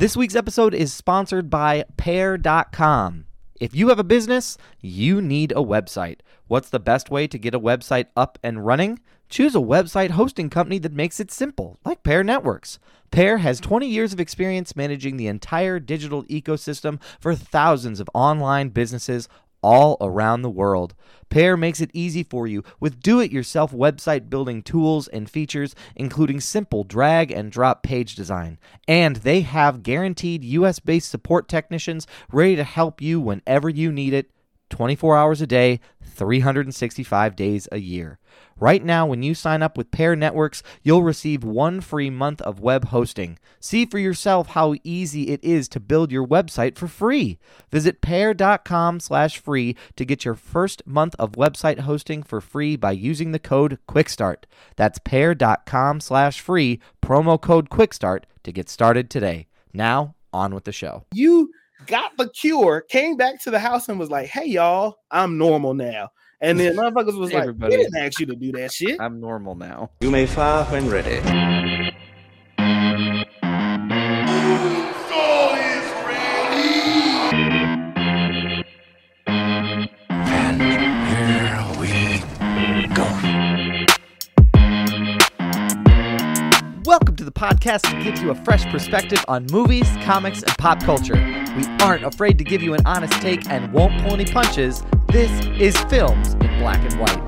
This week's episode is sponsored by Pair.com. If you have a business, you need a website. What's the best way to get a website up and running? Choose a website hosting company that makes it simple, like Pair Networks. Pair has 20 years of experience managing the entire digital ecosystem for thousands of online businesses all around the world. Pair makes it easy for you with do it yourself website building tools and features, including simple drag and drop page design. And they have guaranteed US based support technicians ready to help you whenever you need it 24 hours a day, 365 days a year. Right now, when you sign up with Pair Networks, you'll receive one free month of web hosting. See for yourself how easy it is to build your website for free. Visit pair.com slash free to get your first month of website hosting for free by using the code QUICKSTART. That's pair.com slash free, promo code QUICKSTART to get started today. Now, on with the show. You got the cure, came back to the house and was like, hey, y'all, I'm normal now. And then motherfuckers was like, Everybody. we didn't ask you to do that shit. I'm normal now. You may fire when ready. Welcome to the podcast that gives you a fresh perspective on movies, comics, and pop culture. We aren't afraid to give you an honest take and won't pull any punches. This is Films in Black and White.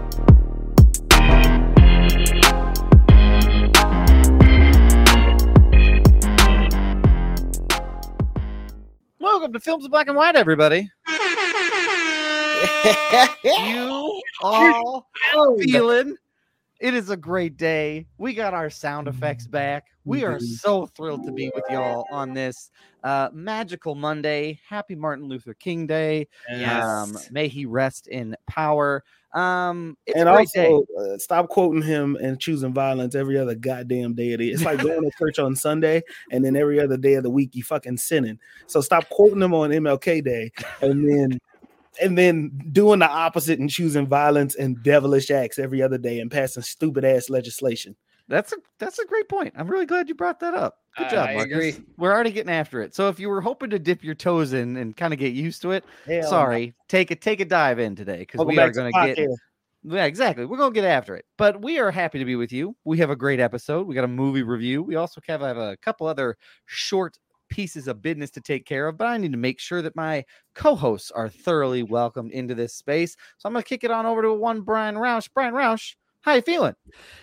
Welcome to Films in Black and White, everybody. You all feeling it is a great day. We got our sound effects back. We are Mhm. so thrilled to be with y'all on this uh, magical Monday. Happy Martin Luther King Day. Um, may he rest in power. Um, it's and a great day. also, uh, stop quoting him and choosing violence every other goddamn day of the It's like going to church on Sunday and then every other day of the week you fucking sinning. So stop quoting him on MLK Day and then and then doing the opposite and choosing violence and devilish acts every other day and passing stupid ass legislation. That's a that's a great point. I'm really glad you brought that up. Good job, I Marcus. agree. We're already getting after it. So if you were hoping to dip your toes in and kind of get used to it, Hell no. sorry, take a take a dive in today because we are going to get podcast. Yeah, exactly. We're gonna get after it, but we are happy to be with you. We have a great episode. We got a movie review. We also have, have a couple other short pieces of business to take care of, but I need to make sure that my co-hosts are thoroughly welcomed into this space. So I'm gonna kick it on over to one Brian Roush. Brian Roush, how you feeling?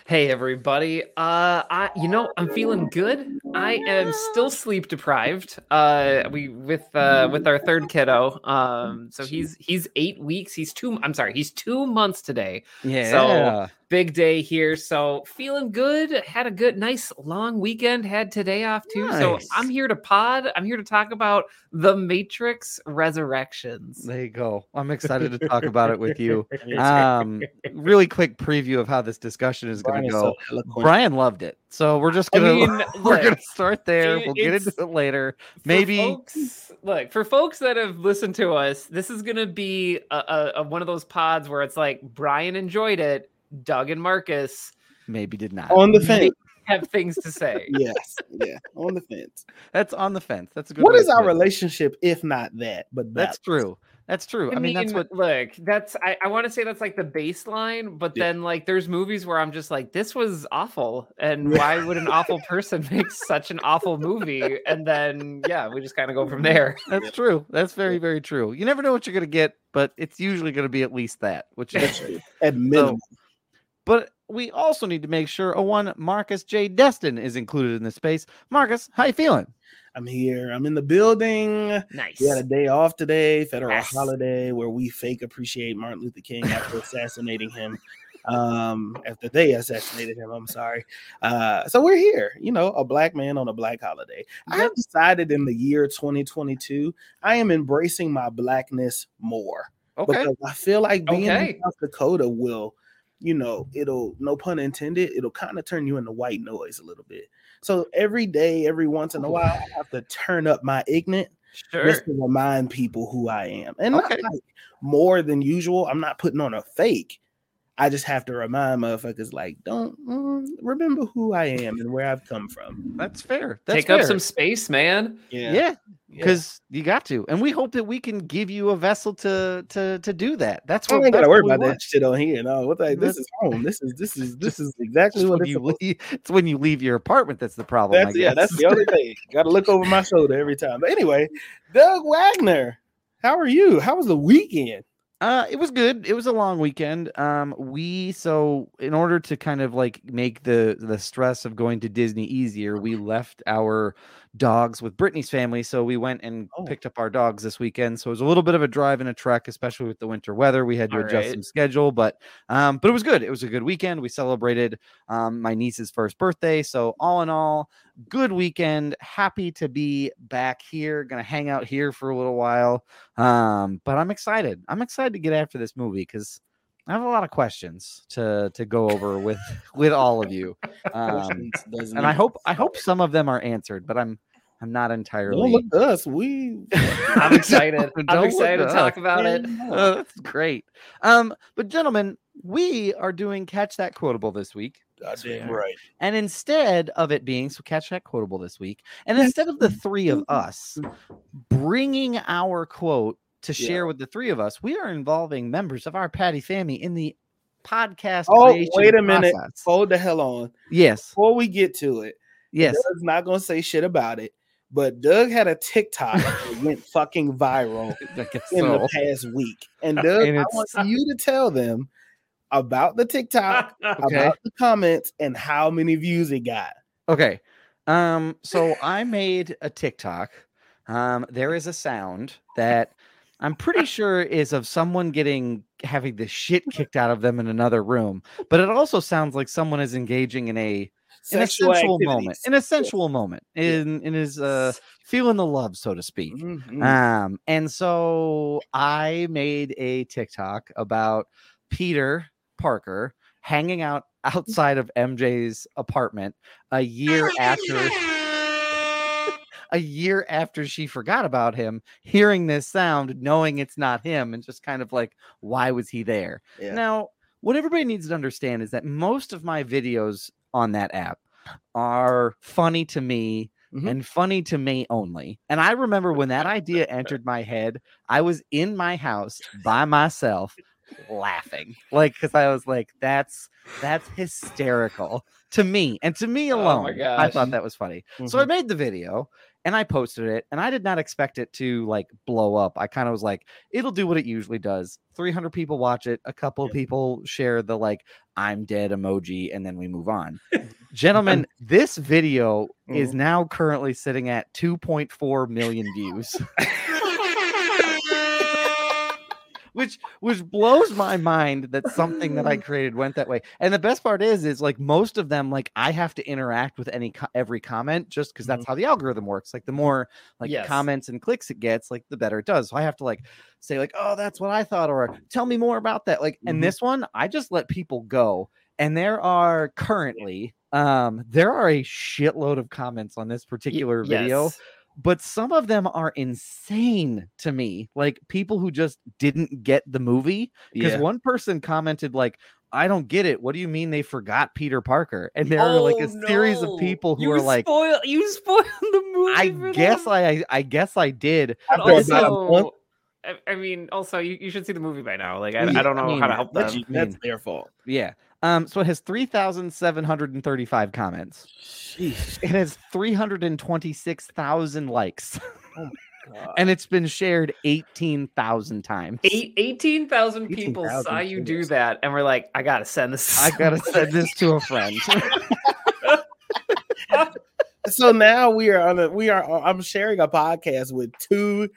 Hey everybody. Uh I you know, I'm feeling good. I am still sleep deprived. Uh we with uh with our third kiddo. Um so he's he's 8 weeks. He's 2 I'm sorry, he's 2 months today. Yeah. Big day here. So feeling good. Had a good nice long weekend. Had today off too. So I'm here to pod. I'm here to talk about The Matrix Resurrections. there you go. I'm excited to talk about it with you. Um, really quick preview of how this discussion is going to go. so. Brian loved it, so we're just gonna mean, we're gonna start there. We'll get into it later. Maybe folks, look for folks that have listened to us. This is gonna be a, a, a- one of those pods where it's like Brian enjoyed it, Doug and Marcus maybe did not. on the fence. have things to say. yes, yeah, on the fence. That's on the fence. That's a good. What way is to our it. relationship if not that? But That's balance? true. That's true. I, mean, that's what. look. That's I, I want to say that's like the baseline, but Yeah. then like there's movies where I'm just like, this was awful, and why would an awful person make such an awful movie? And then yeah, we just kind of go from there. That's true. That's very, very true. You never know what you're gonna get, but it's usually gonna be at least that, which is That's true. At minimum. But we also need to make sure a one Marcus J. Destin is included in this space. Marcus, how you feeling? I'm here. I'm in the building. Nice. We had a day off today, federal Yes. holiday, where we fake appreciate Martin Luther King after assassinating him. Um, after they assassinated him, I'm sorry. Uh, so we're here, you know, a black man on a black holiday. I have decided in the year 2022, I am embracing my blackness more Okay. because I feel like being Okay. in South Dakota will, you know, it'll no pun intended, it'll kind of turn you into white noise a little bit. So every day, every once in a while, I have to turn up my ignorant sure. just to remind people who I am. And Okay. not like more than usual. I'm not putting on a fake. I just have to remind motherfuckers like, don't mm, remember who I am and where I've come from. That's fair. That's Take up some space, man. yeah, Yeah. because you got to, and we hope that we can give you a vessel to to to do that. That's what I what. ain't that's gotta worry about want. that shit on here. No, what the, this is home. This is this is this is exactly what when it's you supposed leave, it's when you leave your apartment that's the problem. I That's yeah, that's the only thing. Got to look over my shoulder every time. But anyway, Doug Wagner, how are you? How was the weekend? Uh, it was good. It was a long weekend. Um, we so in order to kind of like make the the stress of going to Disney easier, we left our dogs with Brittany's family. So we went and Oh. picked up our dogs this weekend. So it was a little bit of a drive and a trek, especially with the winter weather. We had to All adjust right. some schedule, but um, but it was good. It was a good weekend. We celebrated um my niece's first birthday. So all in all, good weekend. Happy to be back here. Gonna hang out here for a little while. Um, but I'm excited. I'm excited to get after this movie because I have a lot of questions to to go over with with all of you. Um, and I hope I hope some of them are answered, but I'm I'm not Don't entirely. look at us. We I'm excited. Don't I'm excited to at talk us. about it. Oh, that's great. Um, but gentlemen, we are doing catch that quotable this week. Goddamn right. And instead of it being so catch that quotable this week, and instead of the three of us bringing our quote to Yeah. share with the three of us, we are involving members of our Patty family in the podcast. Oh, wait a minute. process. Hold the hell on. Yes, Before we get to it, yes. Doug's not gonna say shit about it. But Doug had a TikTok that went fucking viral in so. the past week. And Doug, And I want you to tell them about the TikTok, Okay. about the comments, and how many views it got. Okay. Um, so I made a TikTok. Um, there is a sound that I'm pretty sure is of someone getting having the shit kicked out of them in another room, but it also sounds like someone is engaging in a in a Sexual sensual moment, activities. in a sensual moment, in in his uh feeling the love, so to speak. Mhm. Um, and so I made a TikTok about Peter Parker hanging out outside of MJ's apartment a year after a year after she forgot about him, hearing this sound, knowing it's not him, and just kind of like, why was he there? Yeah. Now, what everybody needs to understand is that most of my videos on that app are funny to me Mhm. and funny to me only. And I remember when that idea entered my head, I was in my house by myself laughing. Like cuz I was like that's that's hysterical to me and to me Oh my alone. I thought that was funny. So I Mhm. made the video and I posted it and I did not expect it to like blow up. I kind of was like it'll do what it usually does. 300 people watch it, a couple of people share the like I'm dead emoji and then we move on. Gentlemen, this video is Mhm. now currently sitting at 2.4 million views. which which blows my mind that something that I created went that way. And the best part is is like most of them like I have to interact with any every comment just cuz that's how the algorithm works. Like the more like Yes. comments and clicks it gets, like the better it does. So I have to like say like, "Oh, that's what I thought," or "Tell me more about that." Like, and Mhm. this one, I just let people go, and there are currently um there are a shitload of comments on this Y- particular video, yes. But some of them are insane to me. Like people who just didn't get the movie because Yeah. one person commented like. I don't get it. What do you mean they forgot Peter Parker? And there are like a Oh, series of people who you are like, spoil, you spoiled the movie. I for guess them. I, I, I guess I did. But After about a month, also, I, I mean, also you, you should see the movie by now. Like I, Yeah, I don't I know mean, how to help that's, them. that's mean- their fault. Yeah. Um. So it has three thousand seven hundred and thirty-five comments. Sheesh. It has three hundred and twenty-six thousand likes, God. and it's been shared eighteen thousand times. Eight, 18,000 people 18,000 saw you do that and we're like, I gotta send this. I gotta send this to a friend. so now we are on a we are I'm sharing a podcast with two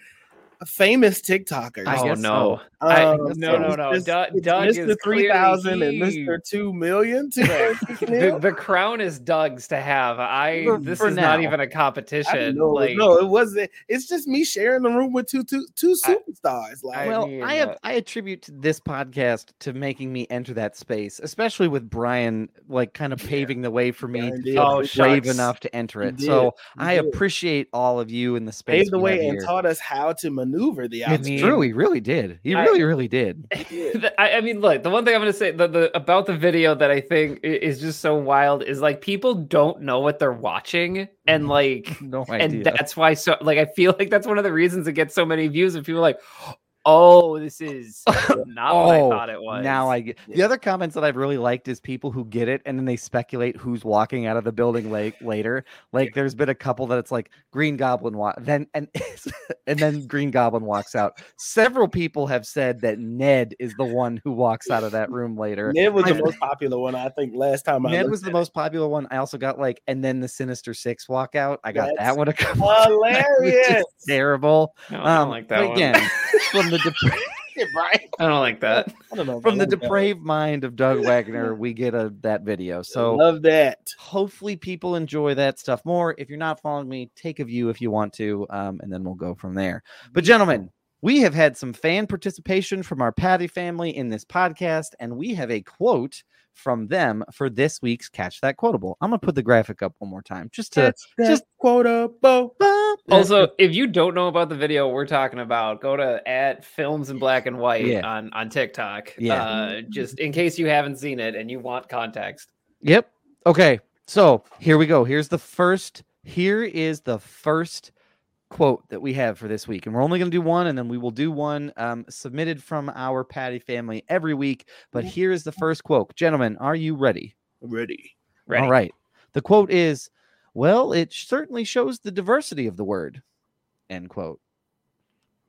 famous TikTokers. I Oh guess no. so. I- Um, guess no, so. no, no. just- Doug, it's Doug Mr. is three thousand and Mr. Two Million. the, the crown is Doug's to have. I For- this for is not even a competition. no, like no, it wasn't. It's just me sharing the room with two two two I- superstars. Like, I well, mean, I have I attribute this podcast to making me enter that space, especially with Brian, like kind of paving the way for me Brian to did. be Oh, brave shucks. enough to enter it. did. So He I appreciate all of you in the space. paved the we have way and taught us how to maneuver the It's outside. true. He really did. He I- really, really did. I, I mean, look, the one thing I'm going to say the, the about the video that I think is just so wild is like people don't know what they're watching, and like, No and that's why so like I feel like that's one of the reasons it gets so many views, and people are like, oh, this is not what I Oh, thought it was. Now I get the other comments that I've really liked is people who get it and then they speculate who's walking out of the building late later. Like there's been a couple that it's like Green Goblin wa- then and and then Green Goblin walks out. Several people have said that Ned is the one who walks out of that room later. Ned was the I've- most popular one, I think. Last time I Ned looked was the at most popular one. I also got like, and then the Sinister Six walk out. I got That's that one a couple. it. times, which is hilarious. terrible. No, I don't Um, like that but one. Again, from the dep- right? I don't like that. I don't know. from the like that. depraved mind of Doug Wagner, we get a that video. So love that. hopefully people enjoy that stuff more. If you're not following me, take a view if you want to, um, and then we'll go from there. But gentlemen, we have had some fan participation from our Patty family in this podcast, and we have a quote from them for this week's Catch That Quotable. I'm gonna put the graphic up one more time just to That's just- just quotable. Also, if you don't know about the video we're talking about, go to at films in black and white Yeah. on on TikTok. Yeah. Uh, just in case you haven't seen it and you want context. Yep. Okay. So here we go. Here's the first. Here is the first quote that we have for this week, and we're only going to do one, and then we will do one um, submitted from our Patty family every week. But here is the first quote, gentlemen. Are you ready? Ready. Ready? All right. The quote is, "Well, it certainly shows the diversity of the word." End quote.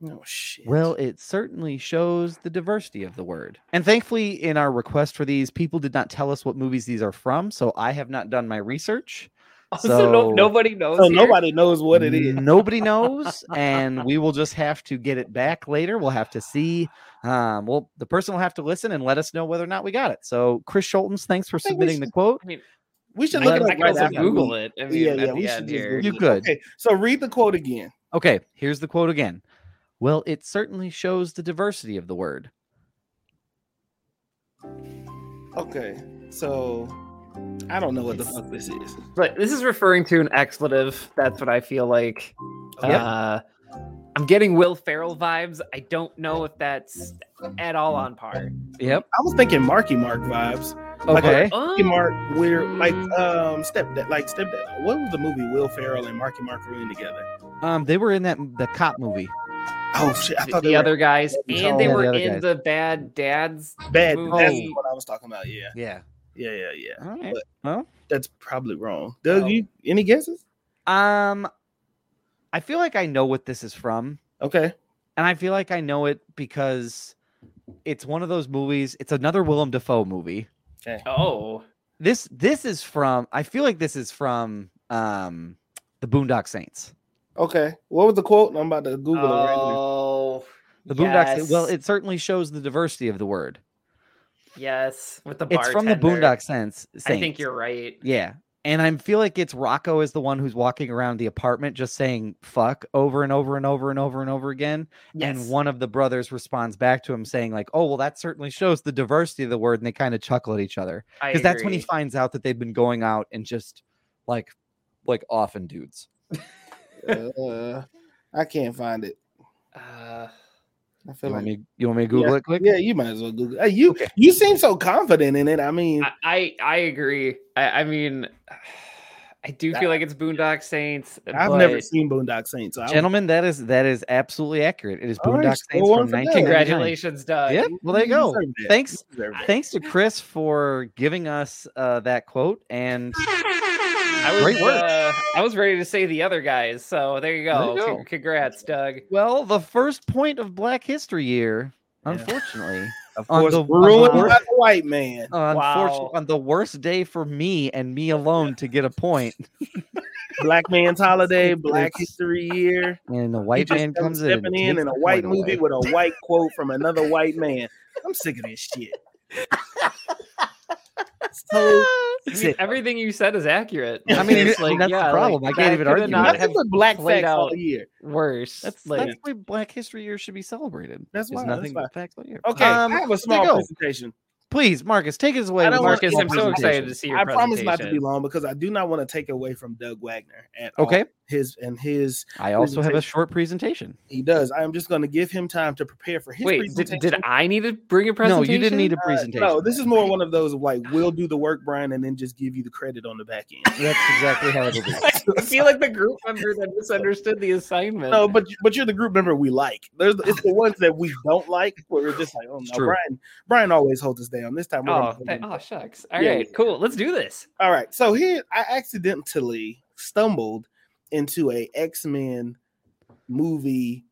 Oh shit. Well, it certainly shows the diversity of the word. And thankfully, in our request for these, people did not tell us what movies these are from, so I have not done my research. Also, no, So- nobody knows. so here. nobody knows what it is. Nobody knows, and we will just have to get it back later. We'll have to see. Um, well, the person will have to listen and let us know whether or not we got it. So, Chris Schultens, thanks for think we submitting the should- quote. We should look can, it I up right. Google it. I mean, yeah, at yeah, we should end here. You could. Okay, so read the quote again. Okay, here's the quote again. Well, it certainly shows the diversity of the word. Okay, so I don't know what the fuck this is. But this is referring to an expletive. That's what I feel like. Yep. Uh, I'm getting Will Ferrell vibes. I don't know if that's at all on par. Yep. I was thinking Marky Mark vibes. Like a Okay. Marky Mark, weird, like Mm. um, stepdad, like stepdad. What was the movie Will Ferrell and Marky Mark were in together? Um, they were in that the cop movie. Oh shit! I the, thought the they other were guys, and they the were other in guys. the Bad Dads. bad. movie. That's what I was talking about. Yeah, Yeah. yeah, yeah, yeah. All right. But- Well, That's probably wrong. Doug, Oh. you any guesses? um, I feel like I know what this is from. Okay. and I feel like I know it because it's one of those movies. It's another Willem Dafoe movie. Oh, This this is from. I feel like this is from um the Boondock Saints. Okay. What was the quote? I'm about to Google it right now. oh, The Boondock. Saints. yes, Well, it certainly shows the diversity of the word. yes, with the It's from the. Boondock Saints. I think you're right. Yeah. And I feel like it's Rocco is the one who's walking around the apartment just saying fuck over and over and over and over and over again. Yes. And one of the brothers responds back to him saying, like, oh, well, that certainly shows the diversity of the word. And they kind of chuckle at each other. Because that's when he finds out that they've been going out and just like like often dudes. uh, I can't find it. Uh, I feel You want like me you want me to Google it quick? yeah, you might as well Google. Hey, you Okay. you seem so confident in it. I mean, I, I I agree. I, I mean, I do feel like it's Boondock Saints. I've never seen Boondock Saints. So Gentlemen, that is that is absolutely accurate. It is All right, Boondock score Saints from for that. 1999. Congratulations, Doug. Yep. Well, there you go. Thanks. You deserve that. Thanks to Chris for giving us uh, that quote and I was, Great work. Uh, I was ready to say the other guys, so there you There go. you Con- go. Congrats, Doug. well, the first point of Black History Year, Yeah. unfortunately, Of on course, the- ruined on the- by the white man. unfortunately, Wow. on the worst day for me and me alone to get a point, Black man's holiday, Black History Year. and the white man comes comes in, stepping in in a white movie away. with a white quote from another white man. I'm sick of this shit. So I mean, sick. everything you said is accurate. I mean, It's like that's the problem. I can't even coulda argue not with Nothing have have but black played facts all year. worse. That's like, that's why Black History Year should be celebrated. That's Is why, that's nothing why. but facts all year. Okay, Um, I have a there small presentation. Please, Marcus, take us away. I don't Marcus, I'm so excited to see your I promise not to be long because I do not want to take away from Doug Wagner at all. Okay. His and his I also have a short presentation. he does. I am just going to give him time to prepare for his Wait, did, presentation. did I need to bring a presentation? No, you didn't need a Uh, presentation. no, this is more one of those of like we'll do the work, Brian, and then just give you the credit on the back end. That's exactly how it'll be. I feel like the group member that misunderstood the assignment. No, but but you're the group member we like. There's it's the ones that we don't like where we're just like, oh no. Brian. Brian always holds us down. This time, we're Oh, oh, shucks. All right, Yeah, yeah. cool. Let's do this. All right. So here, I accidentally stumbled into a X Men movie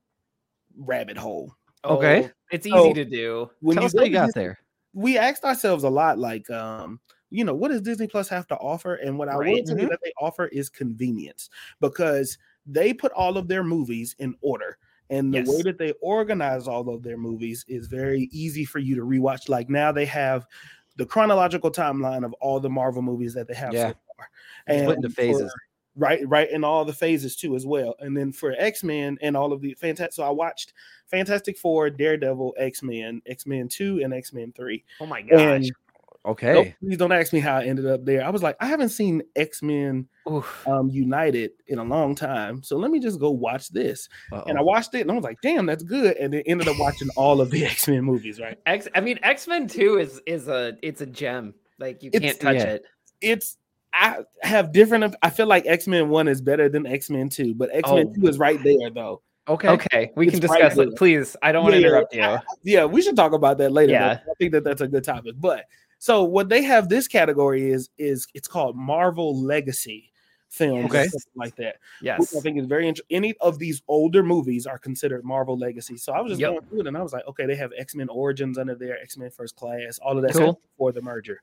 rabbit hole. Okay. Oh, it's So, easy to do. When Tell you us how go you got Dis- there. we asked ourselves a lot, like, um, you know, what does Disney Plus have to offer? And what I will Right. tell you that they offer is convenience because they put all of their movies in order. And the way that they organize all of their movies is very easy for you to rewatch. Like now they have the chronological timeline of all the Marvel movies that they have Yeah. so far. Split into for- phases. Right, right, and all the phases too as well. And then for X Men and all of the fantastic, so I watched Fantastic Four, Daredevil, X Men, X Men Two, and X Men Three. Oh my gosh. And Okay. don't, please don't ask me how I ended up there. I was like, I haven't seen X Men um, United in a long time, so let me just go watch this. And I watched it, and I was like, damn, that's good. And then ended up watching all of the X Men movies. Right? X. I mean, X Men Two is is a it's a gem. Like you can't touch yeah. it. It's I have different. I feel like X Men One is better than X Men Two, but X Men Oh. Two is right there though. okay. Okay, we can It's right discuss there. it, please. I don't want to Yeah, yeah, interrupt you. I- yeah, we should talk about that later. Yeah. I think that that's a good topic. But so what they have this category is is it's called Marvel Legacy films, Okay. like that. Which Yes. I think is very interesting. Any of these older movies are considered Marvel Legacy. So I was just Yep. going through it and I was like, okay, they have X Men Origins under there, X Men First Class, all of that Cool. stuff before the merger.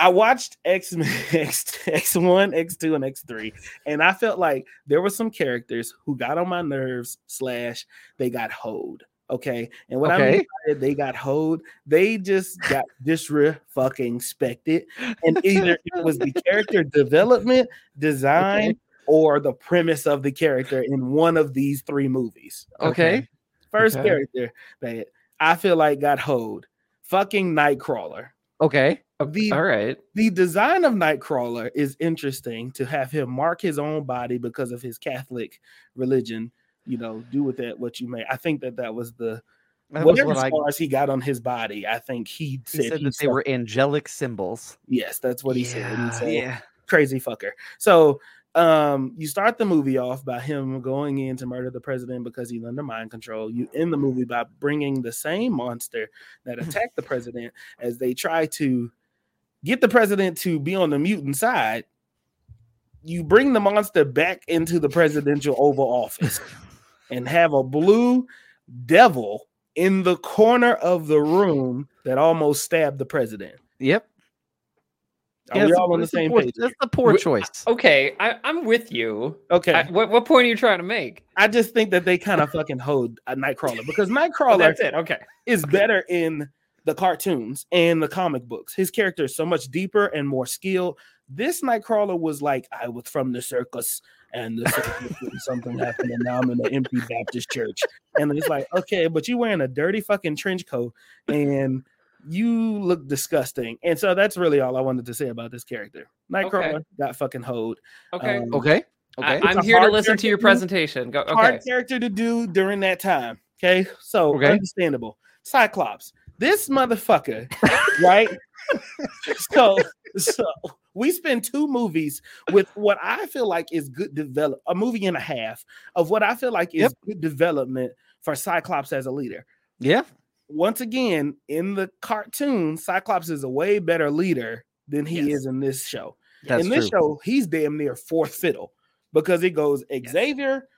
I watched X X X one, X two, and X three, and I felt like there were some characters who got on my nerves. Slash, they got hoed. Okay, and what I mean by it, they got hoed. They just got fucking spected, and either it was the character development, design, or the premise of the character in one of these three movies. Okay. First Okay. character that I feel like got hoed, fucking Nightcrawler. Okay. The All right. the design of Nightcrawler is interesting to have him mark his own body because of his Catholic religion. You know, do with that what you may. I think that that was the That was whatever what I scars he got on his body. I think he he said, said he that they were angelic symbols. Yes, that's what he said. He said, yeah. crazy fucker. So um you start the movie off by him going in to murder the president because he's under mind control you end the movie by bringing the same monster that attacked the president as they try to get the president to be on the mutant side you bring the monster back into the presidential oval office and have a blue devil in the corner of the room that almost stabbed the president Yep. are Yeah, we that's- all on the that's a same poor- page That's the poor choice. Okay, I, I'm with you. okay I, what what point are you trying to make? I just think that they kind of fucking hoed a Nightcrawler because Nightcrawler that's it. Okay. is better in the cartoons and the comic books. His character is so much deeper and more skilled. This Nightcrawler was like, I was from the circus and the circus and something happened and now I'm in an empty Baptist church. And it's like, okay, but you're wearing a dirty fucking trench coat and you look disgusting. And so that's really all I wanted to say about this character. Nightcrawler got fucking hoed. Okay. Um, Okay. Okay. It's I'm here to listen to your presentation. Go. Okay. hard character to do during that time. Okay, so Okay. understandable. Cyclops, this motherfucker, right? so, so we spend two movies with what I feel like is good develop a movie and a half of what I feel like is Yep. good development for Cyclops as a leader. Yeah. Once again, in the cartoon, Cyclops is a way better leader than he Yes. is in this show That's in this true. show, he's damn near fourth fiddle because it goes Xavier,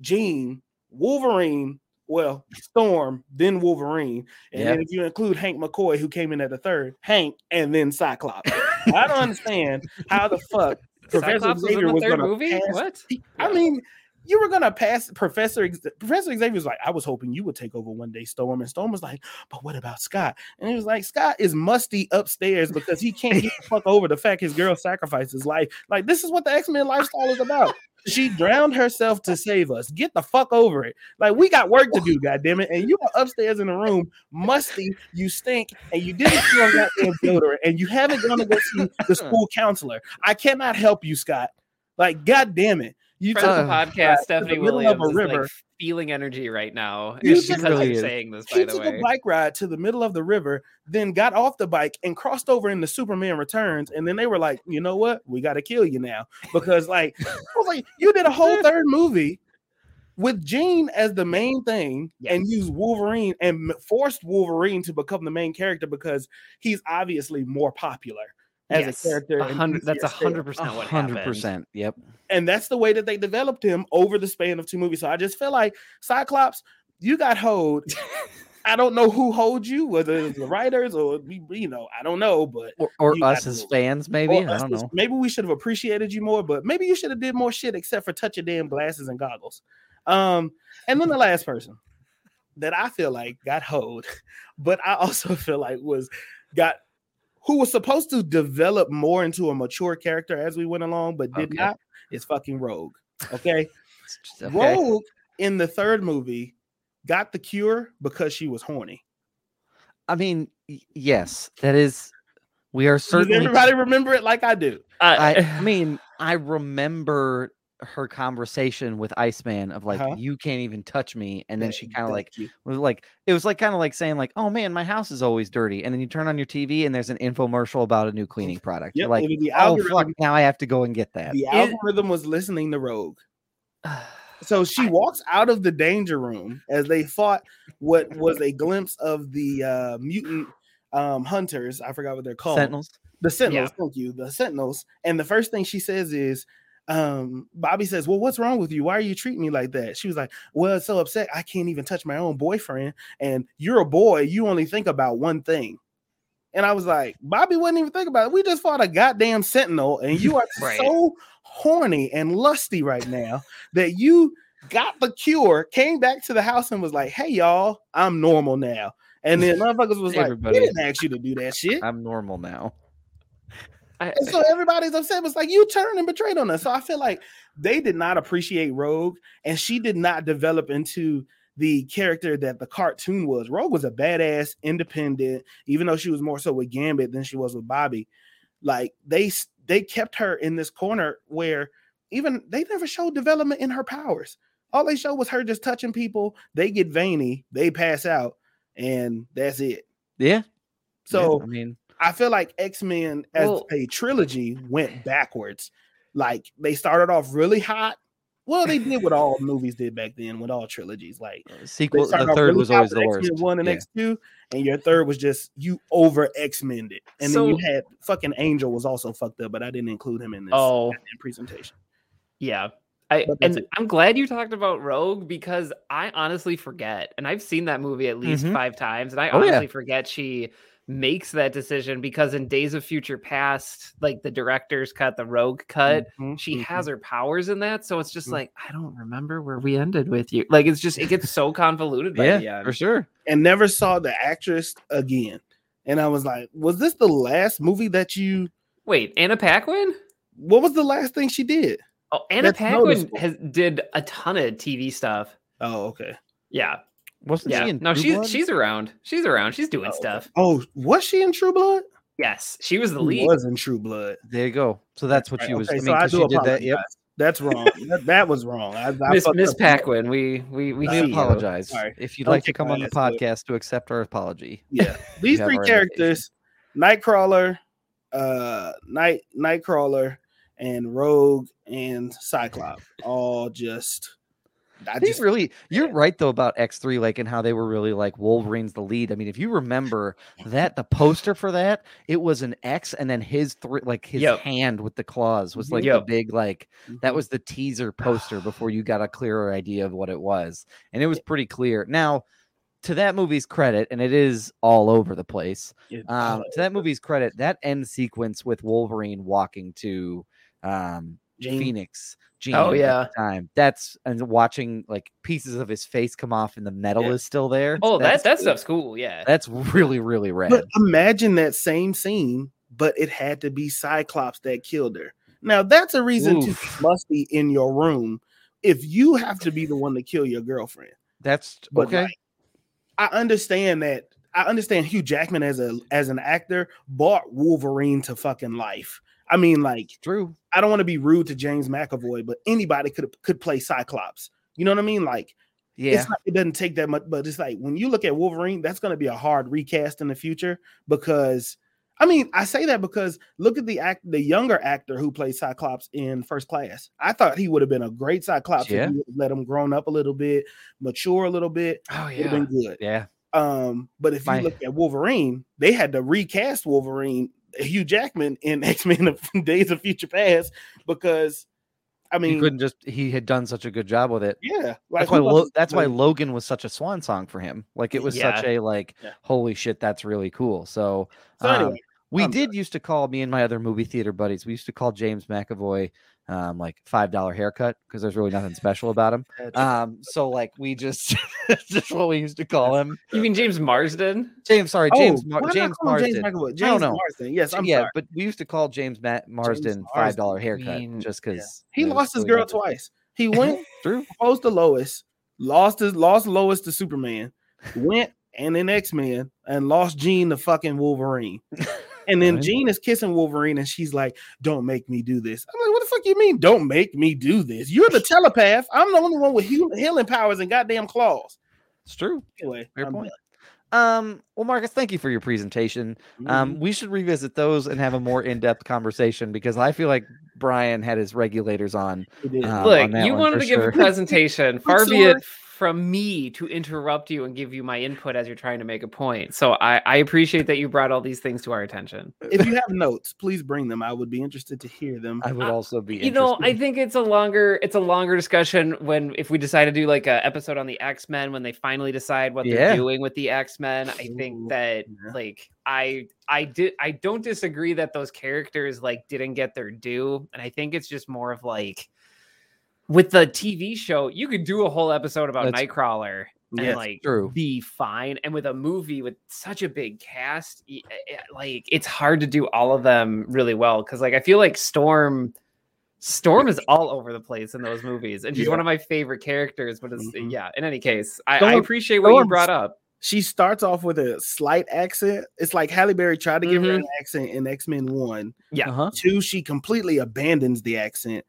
Jean, Wolverine, well, Storm, then Wolverine. And Yeah. then if you include Hank McCoy, who came in at the third, Hank, and then Cyclops. I don't understand how the fuck Professor Cyclops was in Xavier the was third gonna movie. pass- What? I mean, you were gonna pass Professor Professor Xavier was like, I was hoping you would take over one day, Storm. And Storm was like, but what about Scott? And he was like, Scott is musty upstairs because he can't get the fuck over the fact his girl sacrificed his life. Like, this is what the X-Men lifestyle is about. She drowned herself to save us. Get the fuck over it. Like, we got work to do, goddamn it. And you are upstairs in the room, musty, you stink, and you didn't smell goddamn deodorant, and you haven't gone to go see the school counselor. I cannot help you, Scott. Like, god damn it. You Friend of the podcast, to Stephanie the middle of Williams a is river. like feeling energy right now. You because took- I'm really is. saying this, he by the took way. a bike ride to the middle of the river, then got off the bike and crossed over into Superman Returns. And then they were like, you know what? We got to kill you now. Because, like, I was like, you did a whole third movie with Jean as the main thing and used Wolverine and forced Wolverine to become the main character because he's obviously more popular as Yes, a character. a hundred. That's a hundred percent what hundred happened. percent. Yep. And that's the way that they developed him over the span of two movies. So I just feel like Cyclops, you got hold. I don't know who holds you, whether it's the writers or we- you know, I don't know, but Or, or us as fans, maybe. I don't as- know. Maybe we should have appreciated you more, but maybe you should have did more shit except for touch your damn glasses and goggles. Um, and then the last person that I feel like got hold, but I also feel like was got who was supposed to develop more into a mature character as we went along, but did Okay. not is fucking Rogue. Okay. Okay. Rogue in the third movie got the cure because she was horny. I mean, yes, that is. We are certainly. Does everybody remember it like I do? I, I mean, I remember her conversation with Iceman of like, Uh-huh. "You can't even touch me," and then she kind of like you. was like, it was like kind of like saying like, "Oh man, my house is always dirty," and then you turn on your TV and there's an infomercial about a new cleaning product. You're like, the "Oh fuck, now I have to go and get that." The It- algorithm was listening to Rogue. So she walks out of the danger room as they fought what was a glimpse of the uh, mutant um, hunters. I forgot what they're called. Sentinels. The Sentinels. Thank you. The Sentinels. And the first thing she says is, um, Bobby says, Well, what's wrong with you? Why are you treating me like that? She was like, Well, it's so upset. I can't even touch my own boyfriend. And you're a boy. You only think about one thing. And I was like, Bobby wouldn't even think about it. We just fought a goddamn sentinel, and you are Right. so horny and lusty right now that you got the cure, came back to the house and was like, Hey y'all, I'm normal now. And then motherfuckers was like, Everybody- We didn't ask you to do that shit. I'm normal now. I, And so everybody's upset. It's like you turned and betrayed on us. So I feel like they did not appreciate Rogue, and she did not develop into the character that the cartoon was. Rogue was a badass, independent, even though she was more so with Gambit than she was with Bobby. Like they they kept her in this corner where even they never showed development in her powers. All they showed was her just touching people. They get veiny, they pass out, and that's it. Yeah. So yeah, I mean, I feel like X Men as Well- a trilogy went backwards. Like they started off really hot. Well, they did what all movies did back then with all trilogies. Like sequel. The third really was always the worst. X-Men One and Yeah. X two, and your third was just you over X Mened it, and then you had fucking Angel was also fucked up, but I didn't include him in this Oh. presentation. Yeah. I and it. I'm glad you talked about Rogue because I honestly forget. And I've seen that movie at least Mhm. 5 times and I Oh, yeah. honestly forget she makes that decision because in Days of Future Past, like the director's cut, the Rogue cut, Mhm, she mhm. has her powers in that. So it's just Mhm. like I don't remember where we ended with you. Like it's just it gets so convoluted by the Yeah, end. for sure. and never saw the actress again. And I was like, was this the last movie that you? Wait, Anna Paquin? What was the last thing she did? Oh, Anna That's Paquin has did a ton of TV stuff. Oh, okay. Yeah. Wasn't Yeah. she in No, True she's Blood? she's around. She's around. She's doing Oh, stuff. Oh, was she in True Blood? Yes, she was the She lead. was in True Blood. There you go. So that's what Right, she was. okay, I mean, so I 'cause do she did that. apologize. Yep. That's wrong. that, that was wrong. I, I Miss fucked Miss up. Paquin, we we we I We see you. apologize. Sorry. If you'd Don't like to come on the ass, but- podcast to accept our apology. Yeah, these three our characters: Nightcrawler, uh, Night Nightcrawler, and Rogue and Cyclops, all just. I They just really, you're right though about X3, like and how they were really like Wolverine's the lead. I mean, if you remember that the poster for that, it was an X and then his three, like his Yep. hand with the claws was like Yep. the big like that was the teaser poster before you got a clearer idea of what it was, and it was pretty clear. Now, to that movie's credit, and it is all over the place. Um, to that movie's credit, that end sequence with Wolverine walking to um, Jean. Phoenix. Jean Oh, yeah. the time that's and watching like pieces of his face come off and the metal Yeah. is still there. Oh, that that's that cool. stuff's cool. Yeah. That's really really rad. But imagine that same scene, but it had to be Cyclops that killed her. Now that's a reason to Oof. be musty in your room if you have to be the one to kill your girlfriend. That's But okay. like, I understand that. I understand Hugh Jackman as a as an actor bought Wolverine to fucking life. I mean, like True. I don't want to be rude to James McAvoy, but anybody could could play Cyclops. You know what I mean? Like Yeah. it's not, it doesn't take that much, but it's like when you look at Wolverine, that's going to be a hard recast in the future because I mean, I say that because look at the act, the younger actor who plays Cyclops in First Class. I thought he would have been a great Cyclops Yeah. if you let him grown up a little bit, mature a little bit. Oh have been good. yeah. Um, but if My- you look at Wolverine, they had to recast Wolverine, Hugh Jackman in X Men: Days of Future Past because, I mean, he couldn't just he had done such a good job with it. yeah, That's why Lo- that's why Logan was such a swan song for him. Like it was such a like Yeah. holy shit, that's really cool. So, So um, we I'm did used to call me and my other movie theater buddies. We used to call James McAvoy um, like five dollar haircut because there's really nothing special about him. Um, so like we just just what we used to call him. You mean James Marsden? James, sorry, Oh, James why Mar- James call him Marsden. McAvoy? I James don't know. Marsden. Yes, I'm yeah, sorry. but we used to call James Ma- Marsden Marsden. five dollar haircut mean, just Yeah. because He lost his girl twice. He went True. proposed to Lois, lost his lost Lois to Superman, went and then X Men and lost Jean to fucking Wolverine. And then Right. Jean is kissing Wolverine, and she's like, "Don't make me do this." I'm like, "What the fuck you mean? Don't make me do this? You're the telepath. I'm the only one with healing powers and goddamn claws." It's true. Anyway, Fair I'm point. Um, well, Marcus, thank you for your presentation. Um, we should revisit those and have a more in-depth conversation because I feel like Brian had his regulators on. We uh, Look, on you wanted to give sure. a presentation. Far be it sorry. From me to interrupt you and give you my input as you're trying to make a point. So I, I appreciate that you brought all these things to our attention. if you have notes, please bring them. I would be interested to hear them. I would also be. You know, I think it's a longer it's a longer discussion when if we decide to do like a episode on the X-Men when they finally decide what Yeah. they're doing with the X-Men. I think that yeah. like I I did I don't disagree that those characters like didn't get their due. And I think it's just more of like with the TV show, you could do a whole episode about That's- Nightcrawler and Yes, like true. be fine. And with a movie with such a big cast, y- eh, eh, like it's hard to do all of them really well. Cause like I feel like Storm Storm is all over the place in those movies, and she's Yeah. one of my favorite characters. But it's Mhm. yeah. In any case, I, I appreciate what you brought up. she starts off with a slight accent. It's like Halle Berry tried to give her an accent in X Men One. Yeah. Uh-huh. Two, she completely abandons the accent.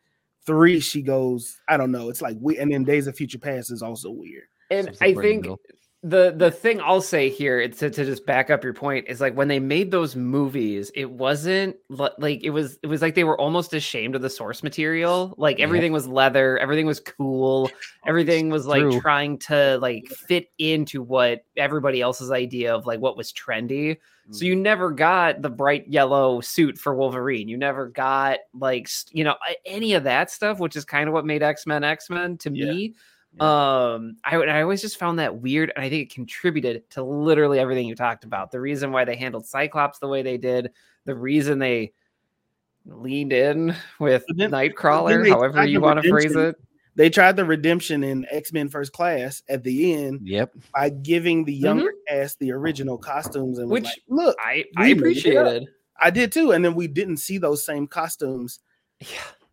Three, she goes, I don't know. It's like we, and then Days of Future Past is also weird. And So I somewhere in the think middle. The the thing I'll say here to, to just back up your point is like when they made those movies, it wasn't like it was it was like they were almost ashamed of the source material. Like everything was leather, everything was cool, everything was like True. trying to like fit into what everybody else's idea of like what was trendy. So you mm-hmm. never got the bright yellow suit for Wolverine. You never got like you know any of that stuff, which is kind of what made X Men X Men to Yeah. me. Um, I would- I always just found that weird, and I think it contributed to literally everything you talked about. The reason why they handled Cyclops the way they did, the reason they leaned in with then- Nightcrawler, however you want to phrase it. They tried the redemption in X Men First Class at the end Yep. by giving the younger cast the original costumes and Which like, look, I We I it appreciated. I did too. And then we didn't see those same costumes Yeah.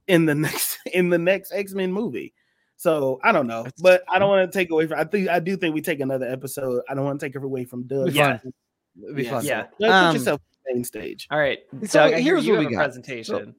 in the next in the next X Men movie. So I don't know, That's- but I don't want to take away from. I think I do think we take another episode. I don't want to take away from Doug. Be Yeah. It'd be Yeah, fun. so, Yeah. Doug, put Um, yourself on main stage. All right. So Doug, here's you what have we a got. presentation.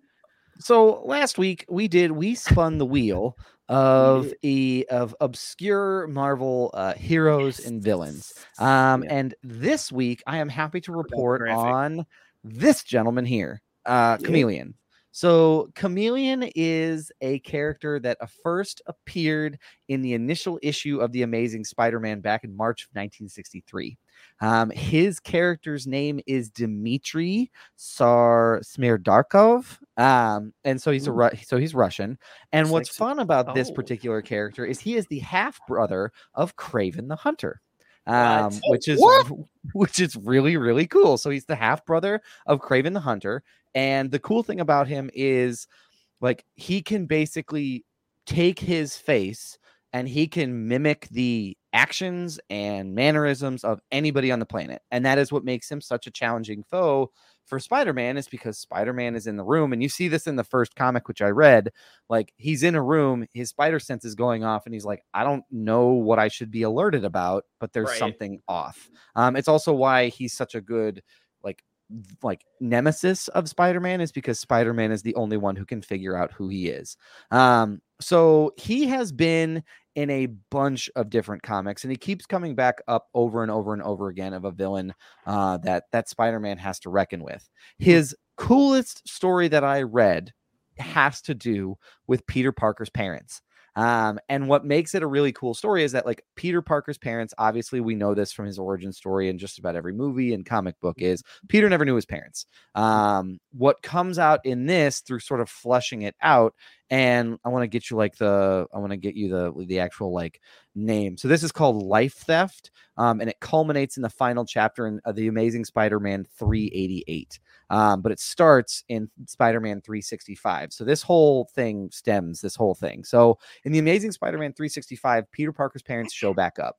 So last week we did we spun the wheel of e of obscure Marvel uh, heroes and villains. Um, Yeah. and this week I am happy to report on this gentleman here, uh, Yeah. Chameleon. So Chameleon is a character that uh, first appeared in the initial issue of the Amazing Spider-Man back in March of 1963. Um, his character's name is Dmitry Sar Smerdyakov. Um, and so he's a Ru- so he's Russian. And what's fun about this Oh. particular character is he is the half brother of Kraven the Hunter. Um, which is What? which is really really cool. So he's the half brother of Kraven the Hunter, and the cool thing about him is like he can basically take his face and he can mimic the actions and mannerisms of anybody on the planet. And that is what makes him such a challenging foe for Spider-Man is because Spider-Man is in the room and you see this in the first comic which I read, like he's in a room, his spider sense is going off and he's like I don't know what I should be alerted about, but there's Right. something off. Um it's also why he's such a good like like nemesis of Spider-Man is because Spider-Man is the only one who can figure out who he is. Um, so he has been in a bunch of different comics, and he keeps coming back up over and over and over again of a villain uh, that that Spider-Man has to reckon with. His coolest story that I read has to do with Peter Parker's parents. Um, and what makes it a really cool story is that like Peter Parker's parents, obviously we know this from his origin story in just about every movie and comic book is Peter never knew his parents. Um, what comes out in this through sort of flushing it out, and I want to get you like the I want to get you the the actual like name. So this is called Life Theft, um, and it culminates in the final chapter in uh, the Amazing Spider-Man 388. Um, but it starts in Spider-Man 365. So this whole thing stems this whole thing. So in the Amazing Spider-Man 365, Peter Parker's parents show back up.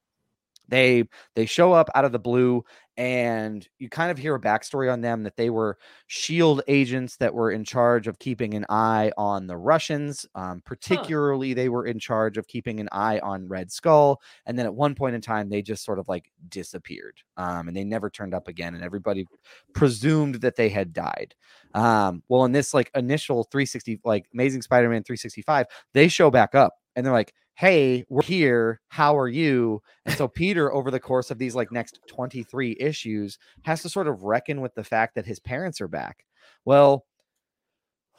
They they show up out of the blue and you kind of hear a backstory on them that they were shield agents that were in charge of keeping an eye on the russians um, particularly huh. they were in charge of keeping an eye on red skull and then at one point in time they just sort of like disappeared um, and they never turned up again and everybody presumed that they had died um, well in this like initial 360 like amazing spider-man 365 they show back up and they're like hey, we're here. How are you? And so Peter, over the course of these like next 23 issues, has to sort of reckon with the fact that his parents are back. Well,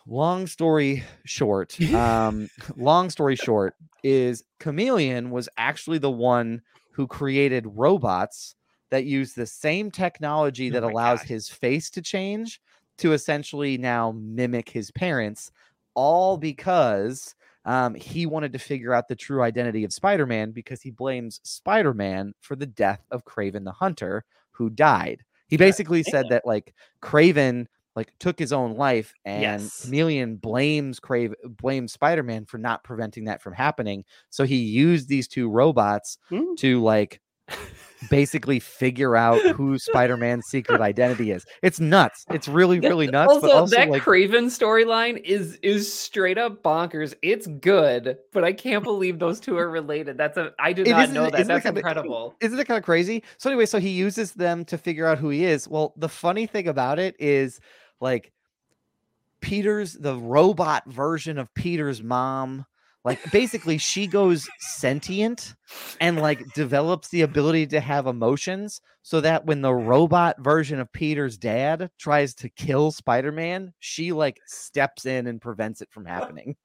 long story short, um, long story short is Chameleon was actually the one who created robots that use the same technology that oh allows God. his face to change to essentially now mimic his parents, all because um, he wanted to figure out the true identity of Spider Man because he blames Spider Man for the death of Kraven the Hunter, who died. He basically yeah. said that like Kraven like took his own life and yes. Chameleon blames Crave blames Spider-Man for not preventing that from happening. So he used these two robots mm. to like basically figure out who Spider-Man's secret identity is. It's nuts. It's really, really nuts. Also, also that like... Kraven storyline is is straight up bonkers. It's good, but I can't believe those two are related. That's a I did not know that. That's incredible. Of, isn't it kind of crazy? So anyway, so he uses them to figure out who he is. Well, the funny thing about it is like Peter's the robot version of Peter's mom like basically, she goes sentient and like develops the ability to have emotions so that when the robot version of Peter's dad tries to kill Spider Man, she like steps in and prevents it from happening.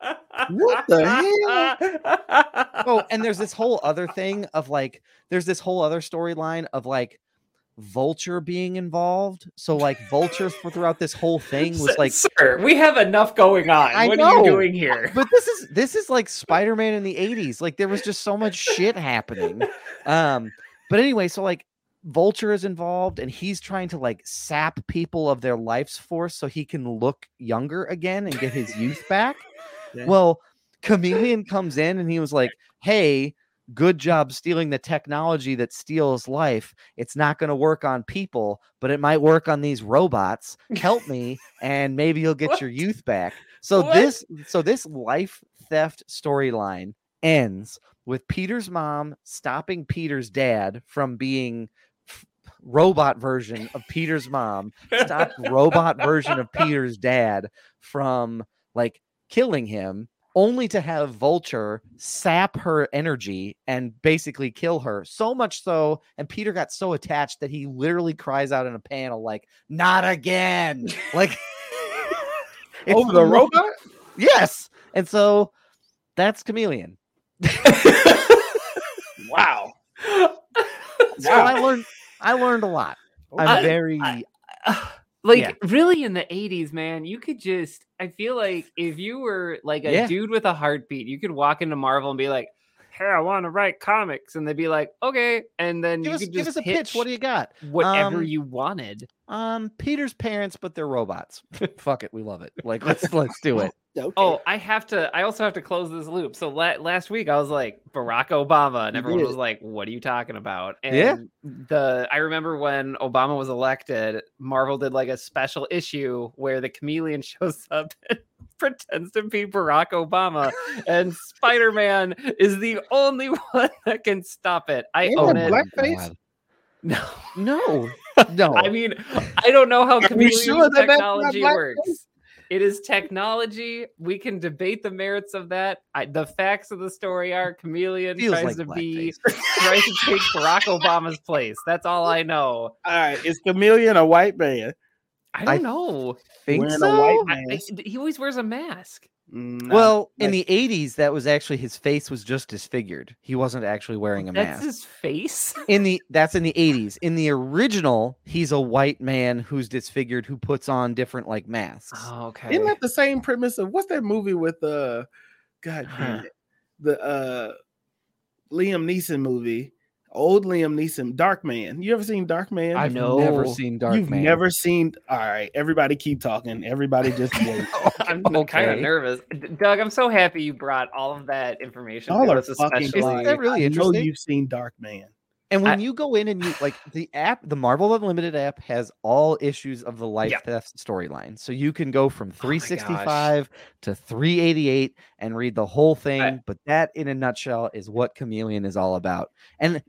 what the hell? Oh, and there's this whole other thing of like, there's this whole other storyline of like, Vulture being involved. So like Vulture throughout this whole thing was like Sir, we have enough going on. I what know, are you doing here? But this is this is like Spider-Man in the 80s. Like there was just so much shit happening. Um but anyway, so like Vulture is involved and he's trying to like sap people of their life's force so he can look younger again and get his youth back. Yeah. Well, Chameleon comes in and he was like, "Hey, good job stealing the technology that steals life. It's not going to work on people, but it might work on these robots. Help me, and maybe you'll get your youth back. So what? this, so this life theft storyline ends with Peter's mom stopping Peter's dad from being robot version of Peter's mom, stop robot version of Peter's dad from like killing him only to have Vulture sap her energy and basically kill her. So much so, and Peter got so attached that he literally cries out in a panel, like, not again. like, over the robot? Yes. And so that's Chameleon. wow. So wow. I learned I learned a lot. I'm I, very I, uh, like yeah. really in the 80s, man, you could just I feel like if you were like a yeah. dude with a heartbeat, you could walk into Marvel and be like, Hey, I want to write comics. And they'd be like, Okay. And then give you us, could give us a pitch. What do you got? Whatever um, you wanted. Um, Peter's parents, but they're robots. Fuck it, we love it. Like let's let's do it. Okay. Oh, I have to. I also have to close this loop. So la- last week I was like Barack Obama, and everyone was like, "What are you talking about?" And yeah. the I remember when Obama was elected, Marvel did like a special issue where the chameleon shows up and pretends to be Barack Obama, and Spider Man is the only one that can stop it. I own it. Blackface? No, no. No, I mean, I don't know how chameleon sure that that's technology blackface? works. It is technology. We can debate the merits of that. I, the facts of the story are chameleon Feels tries like to be tries to take Barack Obama's place. That's all I know. All right, is Chameleon a white man? I don't I know. think so. I- I- he always wears a mask. Mm, nah, Well, in like- the 80s, that was actually his face was just disfigured. He wasn't actually wearing a That's mask. his face. In the that's in the 80s. In the original, he's a white man who's disfigured who puts on different like masks. Oh, okay. Isn't that the same premise of what's that movie with uh God damn it. The uh Liam Neeson movie. Old Liam Neeson, Dark Man. You ever seen Dark Man? I've No. never seen Dark You've Man. never seen all right, everybody keep talking. Everybody just wait. I'm kind of nervous. Doug, I'm so happy you brought all of that information. Y'all to are fucking especially- Isn't that really I know you've seen Dark Man. And when I- you go in and you like the app, the Marvel Unlimited app has all issues of the life Yeah. theft storyline. So you can go from Oh 365 to 388 and read the whole thing. but that, in a nutshell, is what Chameleon is all about. And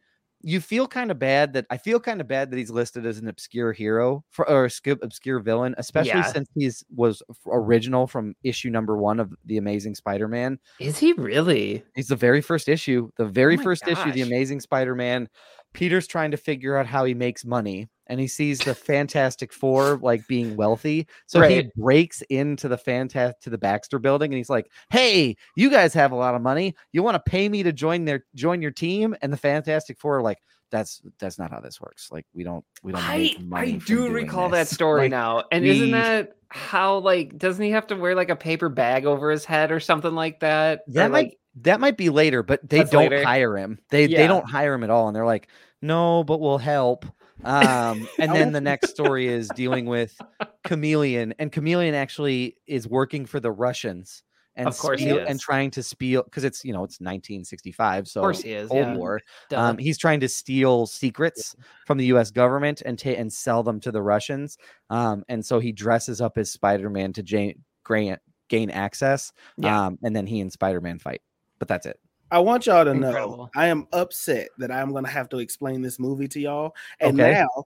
you feel kind of bad that I feel kind of bad that he's listed as an obscure hero for, or obscure, obscure villain, especially Yeah. since he's was original from issue number one of the Amazing Spider-Man. Is he really? He's the very first issue, the very Oh first issue, The. Amazing Spider Man. Peter's trying to figure out how he makes money and he sees the Fantastic Four like being wealthy. So he breaks into the Fantastic to the Baxter building and he's like, Hey, you guys have a lot of money. You want to pay me to join their join your team? And the Fantastic Four are like, That's that's not how this works. Like we don't we don't I I do recall that story Like, now. And we- isn't that how like doesn't he have to wear like a paper bag over his head or something like that? Or, That might like that might be later, but they don't later. hire him. They Yeah. they don't hire him at all, and they're like, no, but we'll help. Um, and then the next story is dealing with Chameleon, and Chameleon actually is working for the Russians and Of course spiel- and trying to steal because it's you know it's 1965, so of course he is. Cold yeah. War. Um, he's trying to steal secrets from the U.S. government and ta- and sell them to the Russians. Um, and so he dresses up as Spider-Man to grant gain access. Yeah. Um, and then he and Spider-Man fight. But that's it. I want y'all to know I am upset that I'm gonna have to explain this movie to y'all. And Okay. now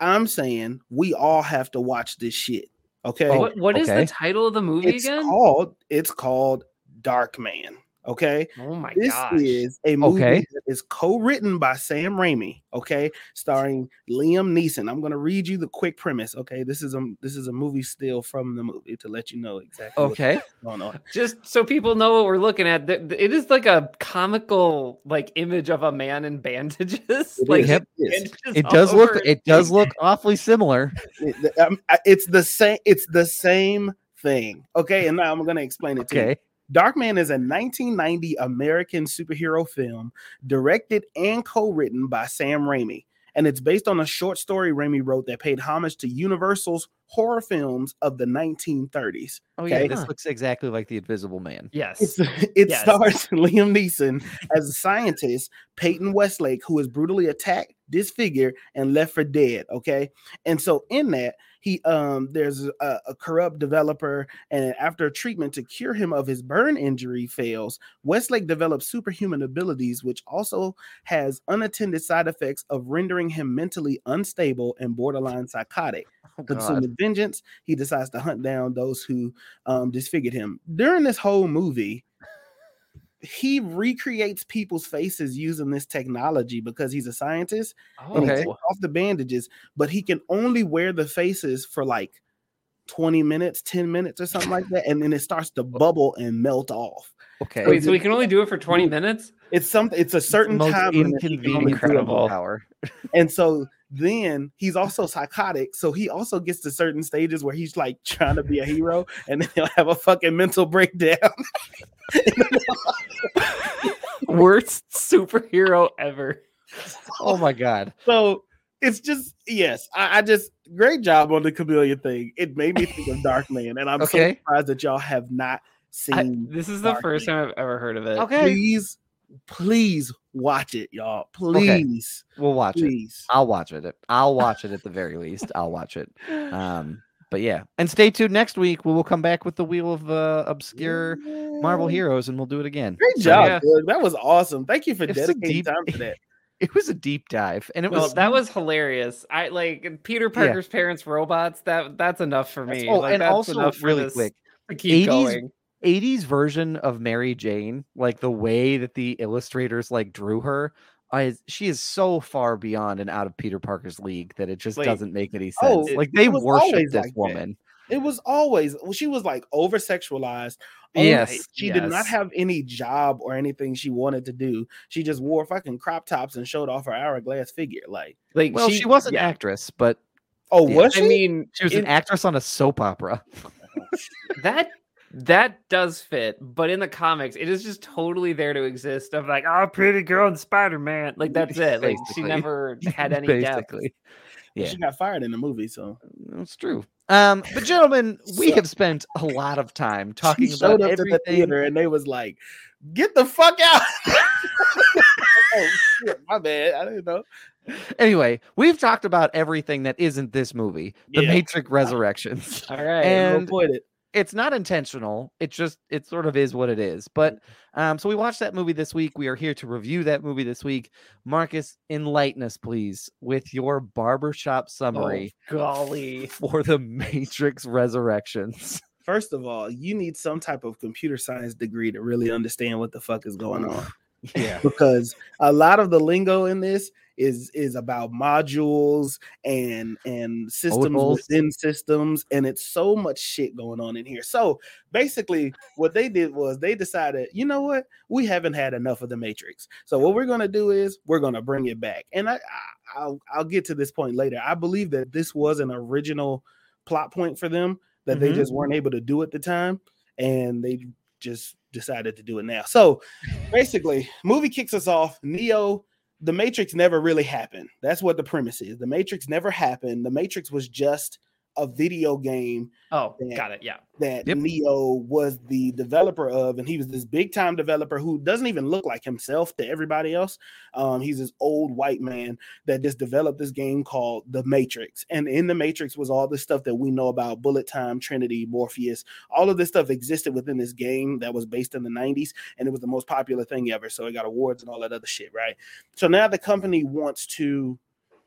I'm saying we all have to watch this shit. Okay. what what is okay. the title of the movie it's again? called it's called Dark Man. Okay. oh my God. This gosh. is a movie Okay. that is co-written by Sam Raimi, okay, starring Liam Neeson. I'm gonna read you the quick premise. Okay, this is a this is a movie still from the movie to let you know exactly Okay. what's going on. just so people know what we're looking at th- th- it is like a comical like image of a man in bandages It like is, Yep. bandages It all does look it does look awfully similar. It- um, it's the same. It's the same thing. Okay, and now I'm gonna explain it to you. Okay. Darkman is a 1990 American superhero film directed and co-written by Sam Raimi, and it's based on a short story Raimi wrote that paid homage to Universal's horror films of the 1930s. Oh yeah, Okay. this Huh. looks exactly like the Invisible Man. yes It's, it Yes. stars Liam Neeson as a scientist, Peyton Westlake, who is brutally attacked, disfigured, and left for dead. Okay, and so in that he um there's a, a corrupt developer, and after treatment to cure him of his burn injury fails, Westlake develops superhuman abilities, which also has unattended side effects of rendering him mentally unstable and borderline psychotic Oh, consuming vengeance. He decides to hunt down those who um, disfigured him. During this whole movie, he recreates people's faces using this technology because he's a scientist and he Okay. takes off the bandages, but he can only wear the faces for like 20 minutes, 10 minutes, or something like that. And then it starts to bubble and melt off. Okay. wait so we can only do it for 20 minutes It's something, it's a certain most time limit he can only inconvenient Incredible. power. And so then he's also psychotic. So he also gets to certain stages where he's like trying to be a hero and then he'll have a fucking mental breakdown. worst superhero ever Oh my god. so it's just, yes, I, I just, great job on the chameleon thing. It made me think of Dark Man. And I'm so surprised that y'all have not I- seen. this is the first Man. time i've ever heard of it Okay. Please, please watch it, y'all. Please, We'll watch it. please. I'll watch it. I'll watch it at the very least. I'll watch it. Um, but yeah, and stay tuned next week. We will come back with the wheel of uh, obscure Marvel heroes, and we'll do it again. Great So, job, yeah. Doug. That was awesome. Thank you for It's dedicating deep- time to that. it was a deep dive, and it Well, was that was hilarious. I like Peter Parker's parents' robots. That that's enough for me. oh, like, and that's also enough really this quick. to keep 80s going. 80s version of Mary Jane, like the way that the illustrators like drew her, I she is so far beyond and out of Peter Parker's league that it just Wait. doesn't make any oh, sense. Oh, like they was worship this like that. woman. It was always well, she was like over sexualized. Oh, yes, she did not have any job or anything she wanted to do. She just wore fucking crop tops and showed off her hourglass figure. Like, Like Well, she, was an yeah. actress, but oh, Yeah. was I mean, she was in- an actress on a soap opera. Oh, that that does fit, but in the comics, it is just totally there to exist. Of like, oh, pretty girl and Spider Man. Like that's it. Like she never had any depth. Yeah. she got fired in the movie. So That's true. Um, but gentlemen, we So- have spent a lot of time talking she about showed up to the theater and they was like, "Get the fuck out!" oh shit, my bad. I didn't know. Anyway, we've talked about everything that isn't this movie, The Matrix Resurrections. All right. And- Go put it. It's not intentional. It just it sort of is what it is. But um, so we watched that movie this week. We are here to review that movie this week. Marcus, enlighten us, please, with your barbershop summary oh, golly. for the Matrix Resurrections. First of all, you need some type of computer science degree to really understand what the fuck is going on. Yeah. because a lot of the lingo in this is is about modules and and systems Modules. within systems and it's so much shit going on in here so basically what they did was they decided you know what we haven't had enough of the matrix so what we're going to do is we're going to bring it back and I, I i'll i'll get to this point later i believe that this was an original plot point for them that they Mhm. just weren't able to do at the time and they just decided to do it now. So basically, movie kicks us off. Neo, the Matrix never really happened. That's what the premise is. The Matrix never happened. The Matrix was just a video game Oh, Yeah. got it. Yeah. that Yep. Neo was the developer of, and he was this big time developer who doesn't even look like himself to everybody else. Um, he's this old white man that just developed this game called The Matrix, and in The Matrix was all this stuff that we know about: Bullet Time, Trinity, Morpheus. All of this stuff existed within this game that was based in the '90s, and it was the most popular thing ever. So it got awards and all that other shit, right? So now the company wants to.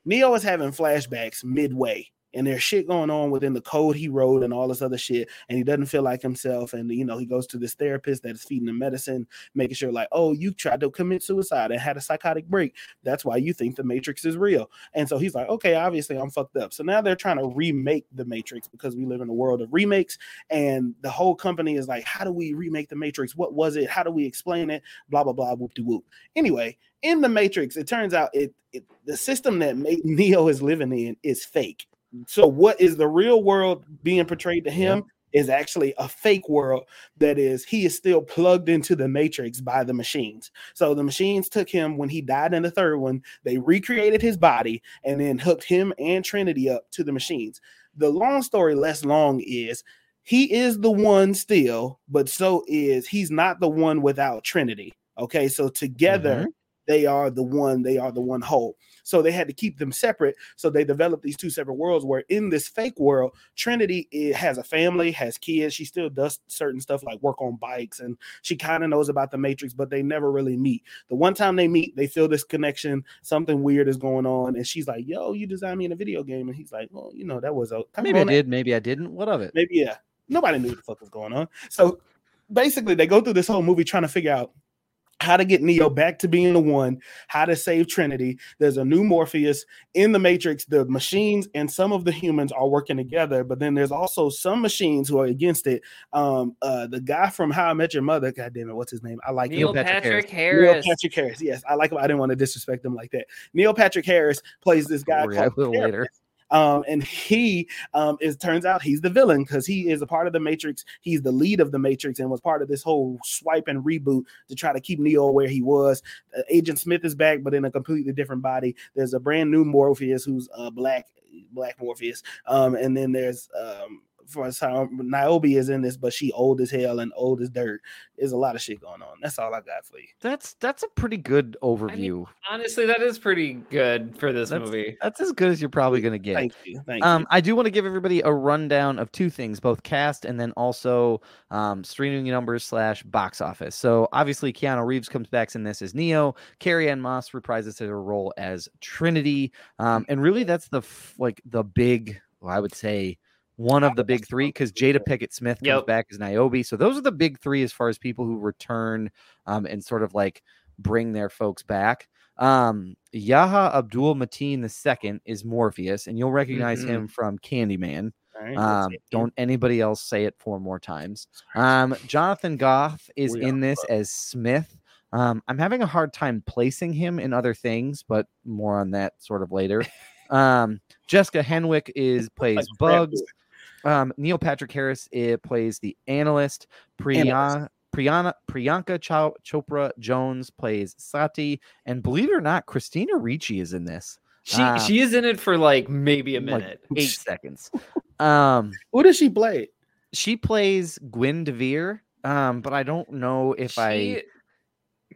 Neo is having flashbacks midway and there's shit going on within the code he wrote and all this other shit and he doesn't feel like himself and you know he goes to this therapist that is feeding him medicine making sure like oh you tried to commit suicide and had a psychotic break. That's why you think the matrix is real. And so he's like okay obviously i'm fucked up. So now they're trying to remake the matrix because we live in a world of remakes and the whole company is like how do we remake the matrix? What was it? How do we explain it? Blah blah blah whoop de whoop anyway in the matrix it turns out it, it the system that neo is living in is fake so what is the real world being portrayed to him is actually a fake world that is he is still plugged into the matrix by the machines. So the machines took him when he died in the third one, they recreated his body and then hooked him and Trinity up to the machines. The long story less long is he is the one still, but so is he's not the one without Trinity. Okay, so together mm-hmm. They are the one, they are the one whole. So they had to keep them separate. So they developed these two separate worlds where in this fake world, Trinity has a family, has kids. She still does certain stuff like work on bikes and she kind of knows about the Matrix, but they never really meet. The one time they meet, they feel this connection. Something weird is going on. And she's like, Yo, you designed me in a video game. And he's like, Well, you know, that was a Maybe I did, maybe I didn't. What of it? maybe yeah. Nobody knew what the fuck was going on. So basically, they go through this whole movie trying to figure out how to get Neo back to being the one, how to save Trinity. There's a new Morpheus in the Matrix. The machines and some of the humans are working together, but then there's also some machines who are against it. Um, uh, the guy from How I Met Your Mother, God damn it, what's his name? I like him. Neil Patrick Patrick, Harris. Neil Patrick Harris. Yes, I like him. I didn't want to disrespect him like that. Neil Patrick Harris plays this guy. Don't worry, I called will Therapist. Um, and he um is turns out he's the villain because he is a part of the Matrix. He's the lead of the Matrix and was part of this whole swipe and reboot to try to keep Neo where he was. Uh, Agent Smith is back, but in a completely different body. There's a brand new Morpheus who's uh black, black Morpheus. Um, and then there's um for some Niobe is in this, but she old as hell and old as dirt. There's a lot of shit going on. That's all I got for you. That's that's a pretty good overview. Honestly, that is pretty good for this That's- movie. That's as good as you're probably gonna get. Thank you. Thank Um, you. I do want to give everybody a rundown of two things, both cast and then also um, streaming numbers slash box office. So obviously, Keanu Reeves comes back in this as Neo. Carrie Ann Moss reprises her role as Trinity, um, and really that's the f- like the big, well, I would say. One of the big three, because Jada Pinkett Smith comes Yep. back as Niobe. So those are the big three as far as people who return um, and sort of like bring their folks back. Um, Yahya Abdul Mateen II is Morpheus, and you'll recognize Mhm. him from Candyman. Right, Um, don't anybody else say it four more times. Um, Jonathan Groff is We in this as Smith. Um, I'm having a hard time placing him in other things, but more on that sort of later. Um, Jessica Henwick is plays Bugs. Um, Neil Patrick Harris it plays the analyst. Priya, Priyana, Priyanka Chow, Chopra Jones plays Sati, and believe it or not, Christina Ricci is in this. She uh, she is in it for like maybe a like minute. eight seconds. Um, Who does she play? she plays Gwen Devere, um, but I don't know if I.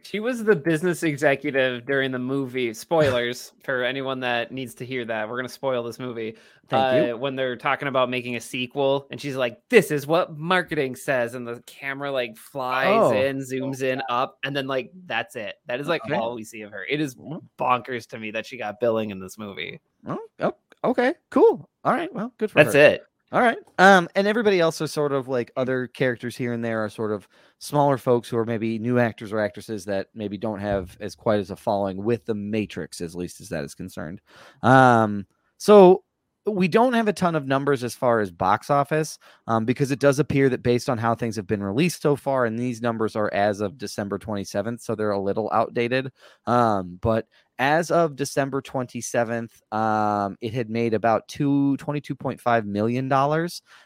She- was the business executive during the movie. Spoilers for anyone that needs to hear that. We're gonna spoil this movie. Thank you. uh, When they're talking about making a sequel, and she's like, "This is what marketing says," and the camera like flies Oh. in, zooms in, up, and then like that's it. That is like Okay. all we see of her. It is bonkers to me that she got billing in this movie. oh, oh, okay, cool. All right, well, good for That's her. it. All right. Um, and everybody else are sort of like other characters here and there are sort of smaller folks who are maybe new actors or actresses that maybe don't have as quite as a following with the Matrix, as least as that is concerned. Um, so we don't have a ton of numbers as far as box office, um, because it does appear that based on how things have been released so far, and these numbers are as of December 27th, so they're a little outdated. Um, but as of December 27th, um, it had made about two, $22.5 million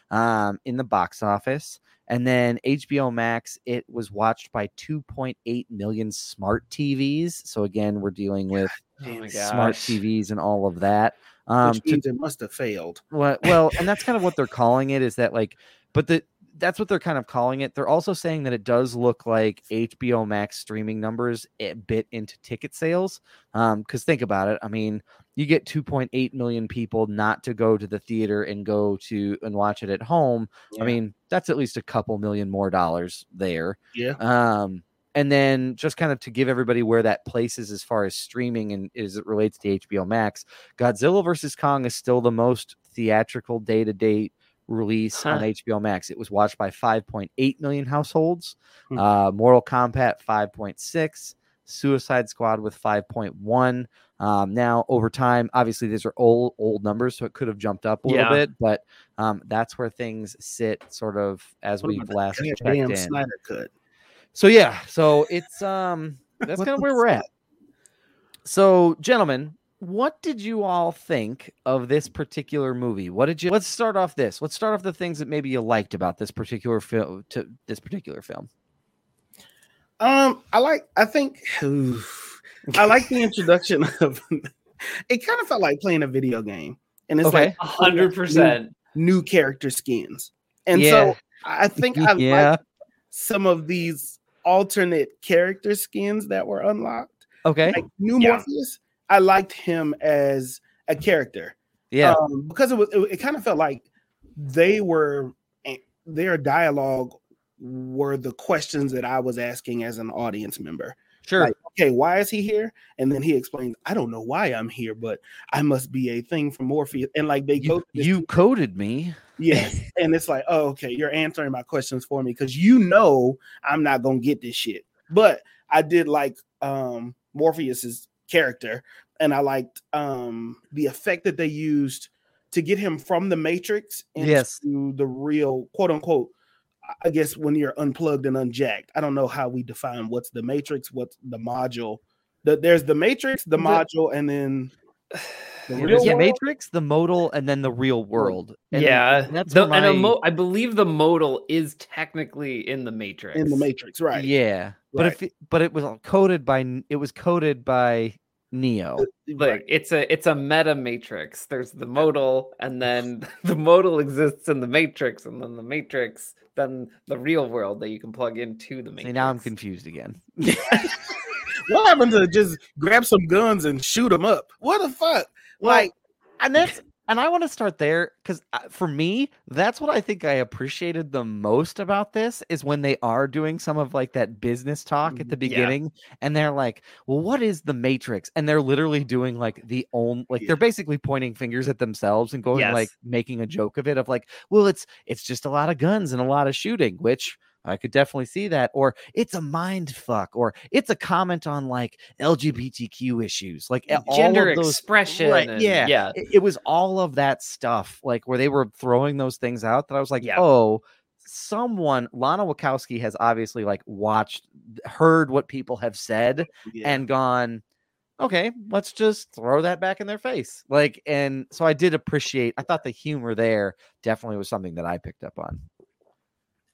um, in the box office. And then HBO Max, it was watched by 2.8 million smart TVs. So again, we're dealing with Oh smart. TVs and all of that. Um, Which to means it must have failed. well, well, and that's kind of what they're calling it is that like, but the that's what they're kind of calling it. They're also saying that it does look like HBO Max streaming numbers a bit into ticket sales. Um, because think about it. I mean, you get 2.8 million people not to go to the theater and go to and watch it at home. I mean, that's at least a couple million more dollars there. Yeah. Um, and then just kind of to give everybody where that places as far as streaming and as it relates to HBO Max, Godzilla versus Kong is still the most theatrical day to date release on HBO Max. It was watched by 5.8 million households. Hmm. Uh, Mortal Kombat 5.6, Suicide Squad with 5.1. Um, now over time, obviously these are old old numbers, so it could have jumped up a little bit, but um, that's where things sit, sort of as What we've last checked goddamn in. Snyder cut. So yeah, so it's um that's kind of where we're fuck? at. So, gentlemen, what did you all think of this particular movie? What did you Let's start off this. Let's start off the things that maybe you liked about this particular film to this particular film. Um, I like. I think I like the introduction of. It kind of felt like playing a video game, and it's Okay. like A hundred percent. new character skins, and Yeah. so I think I Yeah. like some of these alternate character skins that were unlocked. Okay. Like New Yeah. Morpheus, I liked him as a character. Yeah. um, because it was it, it kind of felt like they were eh, their dialogue were the questions that I was asking as an audience member. sure. Like, okay, why is he here? And then he explains, I don't know why I'm here, but I must be a thing from Morpheus. And like they you, you coded me. yes, and it's like, oh, okay, you're answering my questions for me because you know I'm not gonna get this shit. But I did like um Morpheus's character, and I liked um the effect that they used to get him from the Matrix into Yes. the real quote unquote. I guess when you're unplugged and unjacked, I don't know how we define what's the Matrix, what's the module. The, there's the Matrix, the The- module, and then the Yeah, real there's the world? Matrix, the modal, and then the real world. And yeah, that's the, where and a mo- I believe the modal is technically in the Matrix. in the Matrix, right? Yeah, but if it, but it was coded by it was coded by Neo. like it's a it's a meta matrix there's the modal and then the modal exists in the matrix and then the matrix then the real world that you can plug into the matrix See, now I'm confused again. what happened to just grab some guns and shoot them up? What the fuck? Like, and that's and I want to start there because for me, that's what I think I appreciated the most about this is when they are doing some of like that business talk at the Mhm. Yeah. beginning, and they're like, "Well, what is the Matrix?" And they're literally doing like the only like Yeah. they're basically pointing fingers at themselves and going like making a joke of it of like, "Well, it's it's just a lot of guns and a lot of shooting," which I could definitely see that. Or it's a mind fuck, or it's a comment on like LGBTQ issues, like gender those expression right, and- yeah yeah it, it was all of that stuff like where they were throwing those things out that i was like Yeah. oh someone lana wachowski has obviously like watched heard what people have said yeah. and gone okay let's just throw that back in their face like and so i did appreciate i thought the humor there definitely was something that i picked up on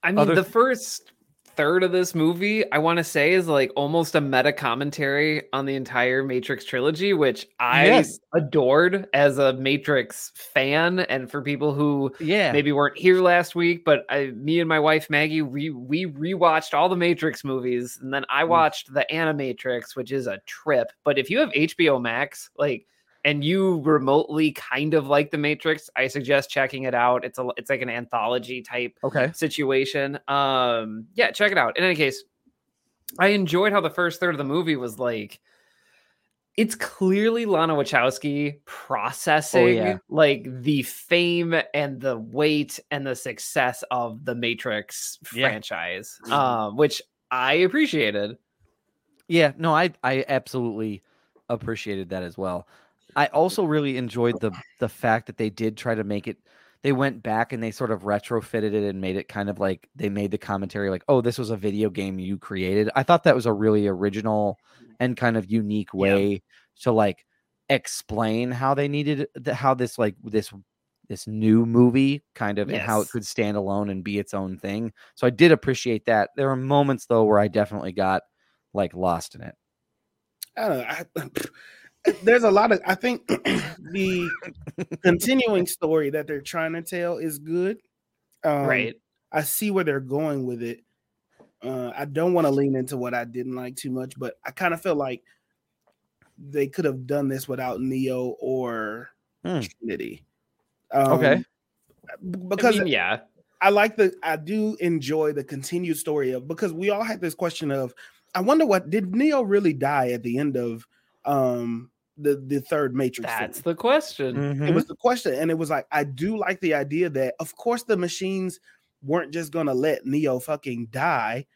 I mean, Other- the first third of this movie, I want to say, is like almost a meta commentary on the entire Matrix trilogy, which I Yes. adored as a Matrix fan. And for people who yeah maybe weren't here last week, but I, me and my wife Maggie, we we rewatched all the Matrix movies, and then I Mm. watched the Animatrix, which is a trip. But if you have HBO Max, like, and you remotely kind of like the Matrix, I suggest checking it out. It's a it's like an anthology type okay situation. Um, yeah, check it out. In any case, I enjoyed how the first third of the movie was like. It's clearly Lana Wachowski processing like the fame and the weight and the success of the Matrix Yeah. franchise, Mhm. um, which I appreciated. Yeah, no, I I absolutely appreciated that as well. I also really enjoyed the the fact that they did try to make it they went back and they sort of retrofitted it and made it kind of like they made the commentary like, "Oh, this was a video game you created." I thought that was a really original and kind of unique way to like explain how they needed the, how this like this this new movie kind of and how it could stand alone and be its own thing. So I did appreciate that. There were moments though where I definitely got like lost in it. I don't know. I, there's a lot of. I think the continuing story that they're trying to tell is good. Um, right. I see where they're going with it. Uh, I don't want to lean into what I didn't like too much, but I kind of feel like they could have done this without Neo or Hmm. Trinity. Um, Okay. because I mean, yeah. I like the I do enjoy the continued story of because we all had this question of I wonder what did Neo really die at the end of um the the third Matrix film? That's the question. Mm-hmm. it was the question and it was like I do like the idea that of course the machines weren't just going to let Neo fucking die.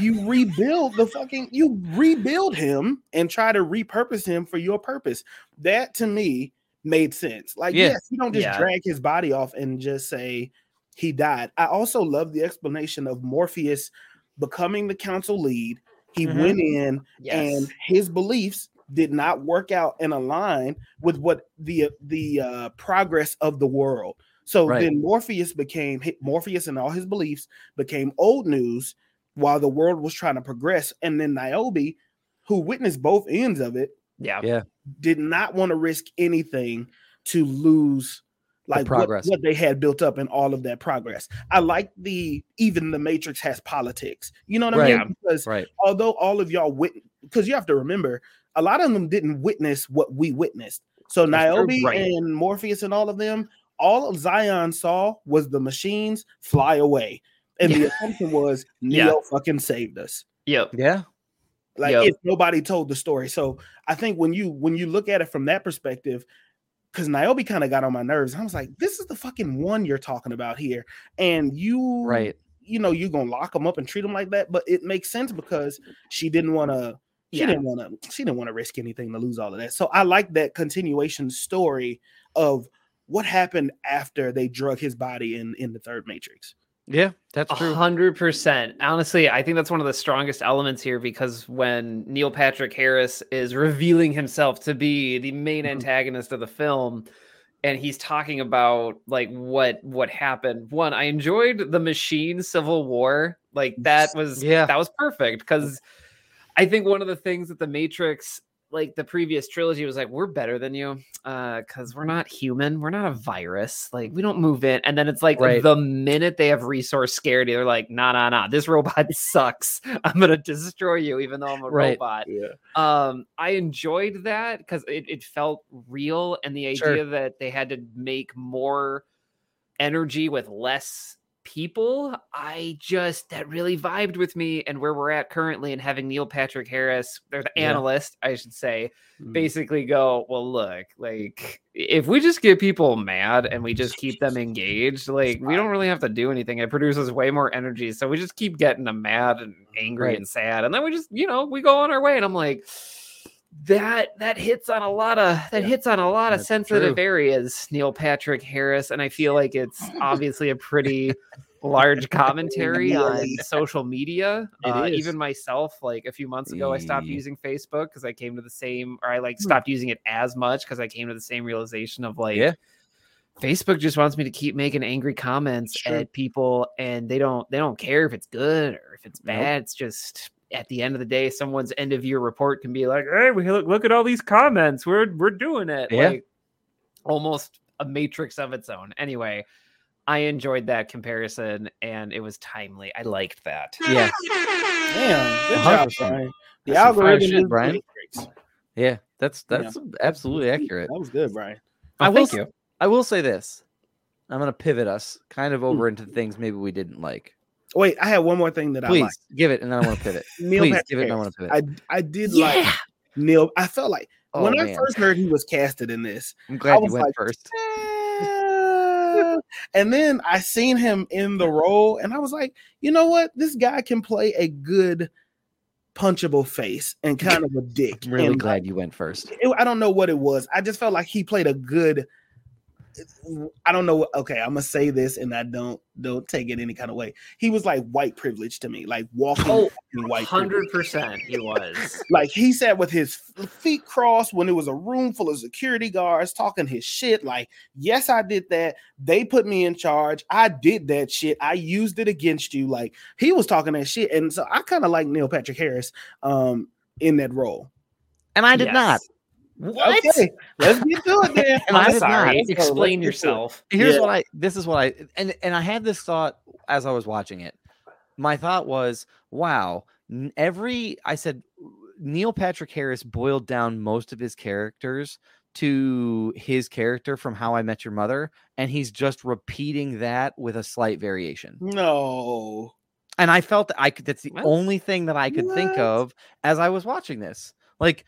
You rebuild the fucking you rebuild him and try to repurpose him for your purpose. That to me made sense. Like Yeah. yes, you don't just Yeah. drag his body off and just say he died. I also love the explanation of Morpheus becoming the council lead. He Mhm. went in Yes. and his beliefs did not work out and align with what the the uh, progress of the world. So Right. then Morpheus became Morpheus and all his beliefs became old news while the world was trying to progress. And then Niobe, who witnessed both ends of it, yeah. Yeah. did not want to risk anything to lose like what, progress. what they had built up and all of that progress. I like the even the Matrix has politics. You know what I Right. mean? Because Right. although all of y'all wit because you have to remember a lot of them didn't witness what we witnessed. So That's Niobe right. and Morpheus and all of them, all of Zion saw was the machines fly away. And the assumption was Neo Yeah. fucking saved us. Yep. Yeah. Like Yep. if nobody told the story. So I think when you when you look at it from that perspective, because Niobe kind of got on my nerves. I was like, this is the fucking one you're talking about here. And you Right. you know, you're gonna lock them up and treat them like that. But it makes sense because she didn't want to she Yeah. didn't want to she didn't want to risk anything to lose all of that. So I like that continuation story of what happened after they drug his body in in the third matrix. Yeah. That's true. hundred percent. Honestly, I think that's one of the strongest elements here because when Neil Patrick Harris is revealing himself to be the main Mhm. antagonist of the film, and he's talking about like what what happened. One, I enjoyed the machine civil war. Like that was Yeah. that was perfect because I think one of the things that the Matrix like the previous trilogy was like we're better than you uh because we're not human we're not a virus like we don't move in and then it's like Right. the minute they have resource scarcity they're like nah nah nah this robot sucks i'm gonna destroy you even though i'm a Right. robot Yeah. um i enjoyed that because it, it felt real and the idea Sure. that they had to make more energy with less people i just that really vibed with me and where we're at currently and having neil patrick harris they're the Yeah. analyst i should say Mm. basically go well look like if we just get people mad and we just keep them engaged like we don't really have to do anything it produces way more energy so we just keep getting them mad and angry Right. and sad and then we just you know we go on our way and i'm like that that hits on a lot of that Yeah. hits on a lot of sensitive true. areas neil patrick harris and i feel like it's obviously a pretty large commentary on social media uh, even myself like a few months ago i stopped using facebook because i came to the same or i like Hmm. stopped using it as much because i came to the same realization of like Yeah. facebook just wants me to keep making angry comments at people and they don't they don't care if it's good or if it's Nope. bad it's just at the end of the day someone's end of year report can be like hey we look, look at all these comments we're we're doing it Yeah. like almost a matrix of its own anyway i enjoyed that comparison and it was timely i liked that Yeah. Damn. Good job, 100%. Brian. The That's algorithm shit, is Brian. Yeah. That's Yeah. that's absolutely accurate. That was good, Brian. I I will thank you I will say this. I'm gonna pivot us kind of over hmm. into things maybe we didn't like. Wait, I have one more thing that Please I like. give it, and then I want to pivot. Neil Please Patrick give it, and I want to pivot. I I did like Neil. I felt like oh, when I first heard he was casted in this, I'm glad you was went like, first. "Eh." and then I seen him in the role, and I was like, you know what? This guy can play a good punchable face and kind of a dick. I'm really and glad you went first. it- I don't know what it was. I just felt like he played a good. I don't know. Okay, I'm gonna say this, and I don't don't take it any kind of way. He was like white privilege to me, like walking Oh, white 100% he was Like he sat with his feet crossed when it was a room full of security guards talking his shit. Like, yes, I did that. They put me in charge. I did that shit. I used it against you. Like he was talking that shit, and so I kind of like Neil Patrick Harris um in that role. And I did not. Yes. what Okay, let's get to it then. I i'm did not. sorry Let's go, let's explain get yourself Here's Yeah. what I. This is what I. And and I had this thought as I was watching it. My thought was, wow. Every I said, Neil Patrick Harris boiled down most of his characters to his character from How I Met Your Mother, and he's just repeating that with a slight variation. No. and I felt that I could. That's the What? only thing that I could think of as I was watching this. Like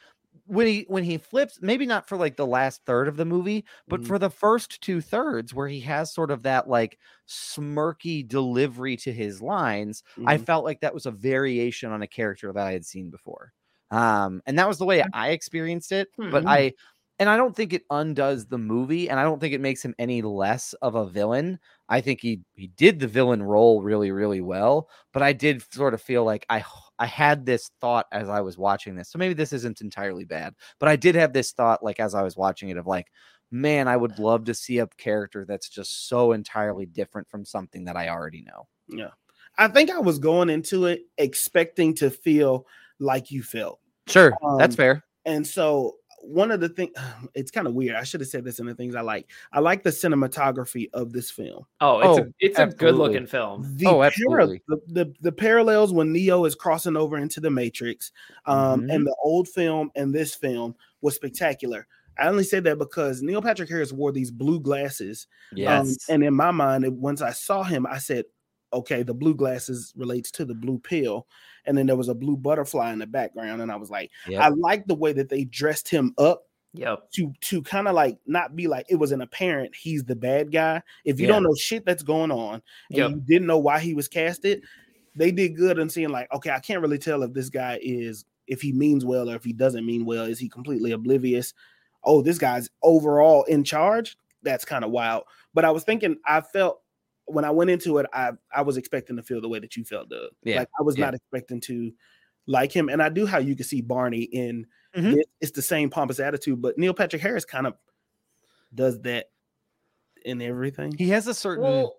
when he when he flips, maybe not for like the last third of the movie, but Mhm. for the first two thirds, where he has sort of that like smirky delivery to his lines. I Mhm. felt like that was a variation on a character that I had seen before. Um, and that was the way I experienced it. But Hmm. I and I don't think it undoes the movie, and I don't think it makes him any less of a villain. I think he he did the villain role really, really well. But I did sort of feel like I I had this thought as I was watching this. So maybe this isn't entirely bad, but I did have this thought like as I was watching it of like, man, I would love to see a character that's just so entirely different from something that I already know. Yeah. I think I was going into it expecting to feel like you felt. Sure, that's Um, fair. And so one of the things it's kind of weird. I should have said this in the things I like. I like the cinematography of this film. oh it's Oh, a it's a good looking film The, Oh, para- absolutely. the, the the parallels when Neo is crossing over into the Matrix, um, Mhm. and the old film and this film was spectacular. I only say that because Neil Patrick Harris wore these blue glasses Yes. Um, and in my mind, once I saw him, I said, okay, the blue glasses relates to the blue pill. And then there was a blue butterfly in the background. And I was like, Yep. I like the way that they dressed him up yep to to kind of like not be like it was an apparent he's the bad guy. If you Yeah. don't know shit that's going on and Yep. you didn't know why he was casted, they did good in seeing like, okay, I can't really tell if this guy is if he means well or if he doesn't mean well. Is he completely oblivious? Oh, this guy's overall in charge. That's kind of wild. But I was thinking, I felt when I went into it, I I was expecting to feel the way that you felt, Doug. Yeah, Like I was yeah. not expecting to like him. And I do how you can see Barney in Mhm. it- it's the same pompous attitude, but Neil Patrick Harris kind of does that in everything. he has a certain well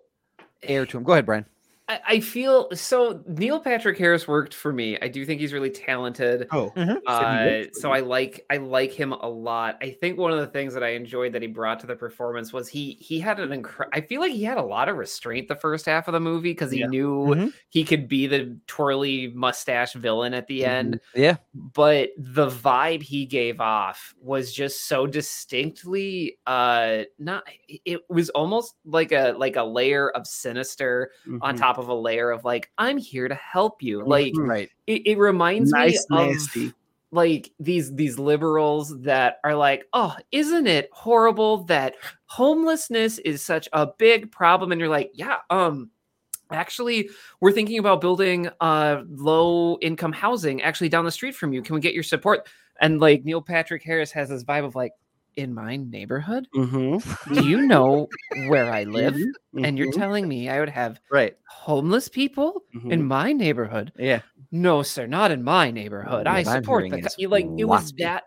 air to him. Go ahead, Brian. I, I feel so. Neil Patrick Harris worked for me. I do think he's really talented. Oh, Uh, so I like I like him a lot. I think one of the things that I enjoyed that he brought to the performance was he he had an incre- I feel like he had a lot of restraint the first half of the movie because he Yeah. knew Mhm. he could be the twirly mustache villain at the end. Yeah. But the vibe he gave off was just so distinctly uh not it was almost like a like a layer of sinister on Mhm. top of a layer of like I'm here to help you. Like Mhm. Right. it, it reminds nice, me of like these these liberals that are like oh isn't it horrible that homelessness is such a big problem and you're like yeah um actually we're thinking about building uh low income housing actually down the street from you can we get your support and like neil patrick harris has this vibe of like in my neighborhood Mhm. do you know where i live Mhm. and you're Mhm. telling me i would have Right. homeless people in Mhm. my neighborhood Yeah. no, sir, not in my neighborhood. I What I'm support the co-" like it was that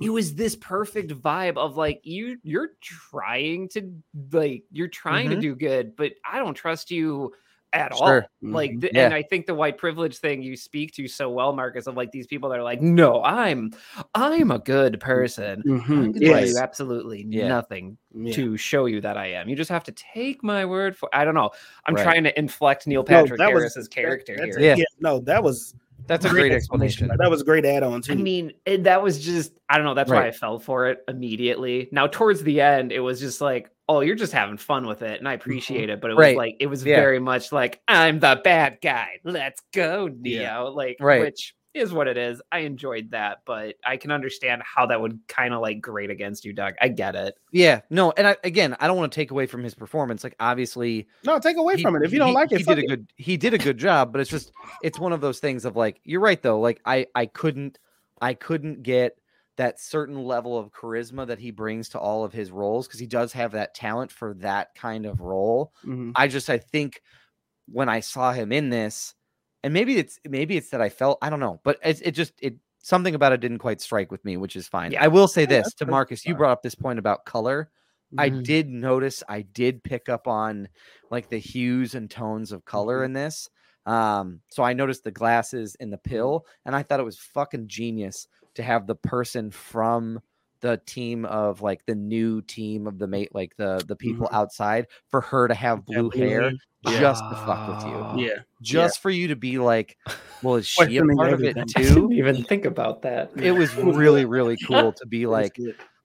it was this perfect vibe of like you you're trying to like you're trying to Mhm. do good, but I don't trust you at Sure. all. Like Mhm. the, Yeah. and I think the white privilege thing you speak to so well, Marcus, of like these people that are like, no, I'm I'm a good person. I'm Mhm. Yes. you absolutely Yeah. nothing Yeah. to show you that I am. You just have to take my word for I don't know. I'm Right. trying to inflect Neil No, Patrick that was- Harris's character That's- here. Yeah. No, that was That's a great explanation. That was a great add-on too. I mean, it, that was just, I don't know. That's why I fell for it immediately. Now, towards the end, it was just like, oh, you're just having fun with it. And I mm-hmm. appreciate it. But it was Right. like, it was Yeah. very much like, I'm the bad guy. Let's go, Neo. Yeah. Like, Right. which is what it is. I enjoyed that. But I can understand how that would kind of like grate against you, Doug. I get it. Yeah. No, and I, again, I don't want to take away from his performance. Like obviously no, take away he- from it. If you don't he- like it, he fuck did a it. good he did a good job, but it's just it's one of those things of like you're right though. Like I I couldn't I couldn't get that certain level of charisma that he brings to all of his roles because he does have that talent for that kind of role. Mhm. I just I think when I saw him in this, and maybe it's maybe it's that I felt I don't know, but it, it just it something about it didn't quite strike with me, which is fine. Yeah. I will say this to Marcus, you brought up this point about color. I Mhm. did notice, I did pick up on like the hues and tones of color Mhm. in this. Um, so I noticed the glasses and the pill, and I thought it was fucking genius to have the person from the team of like the new team of the mate, like the the people outside, for her to have Yeah, blue hair Yeah. just to fuck with you, Yeah. just for you to be like, well, is she a part of it too? even think about that. It was really, really cool to be like,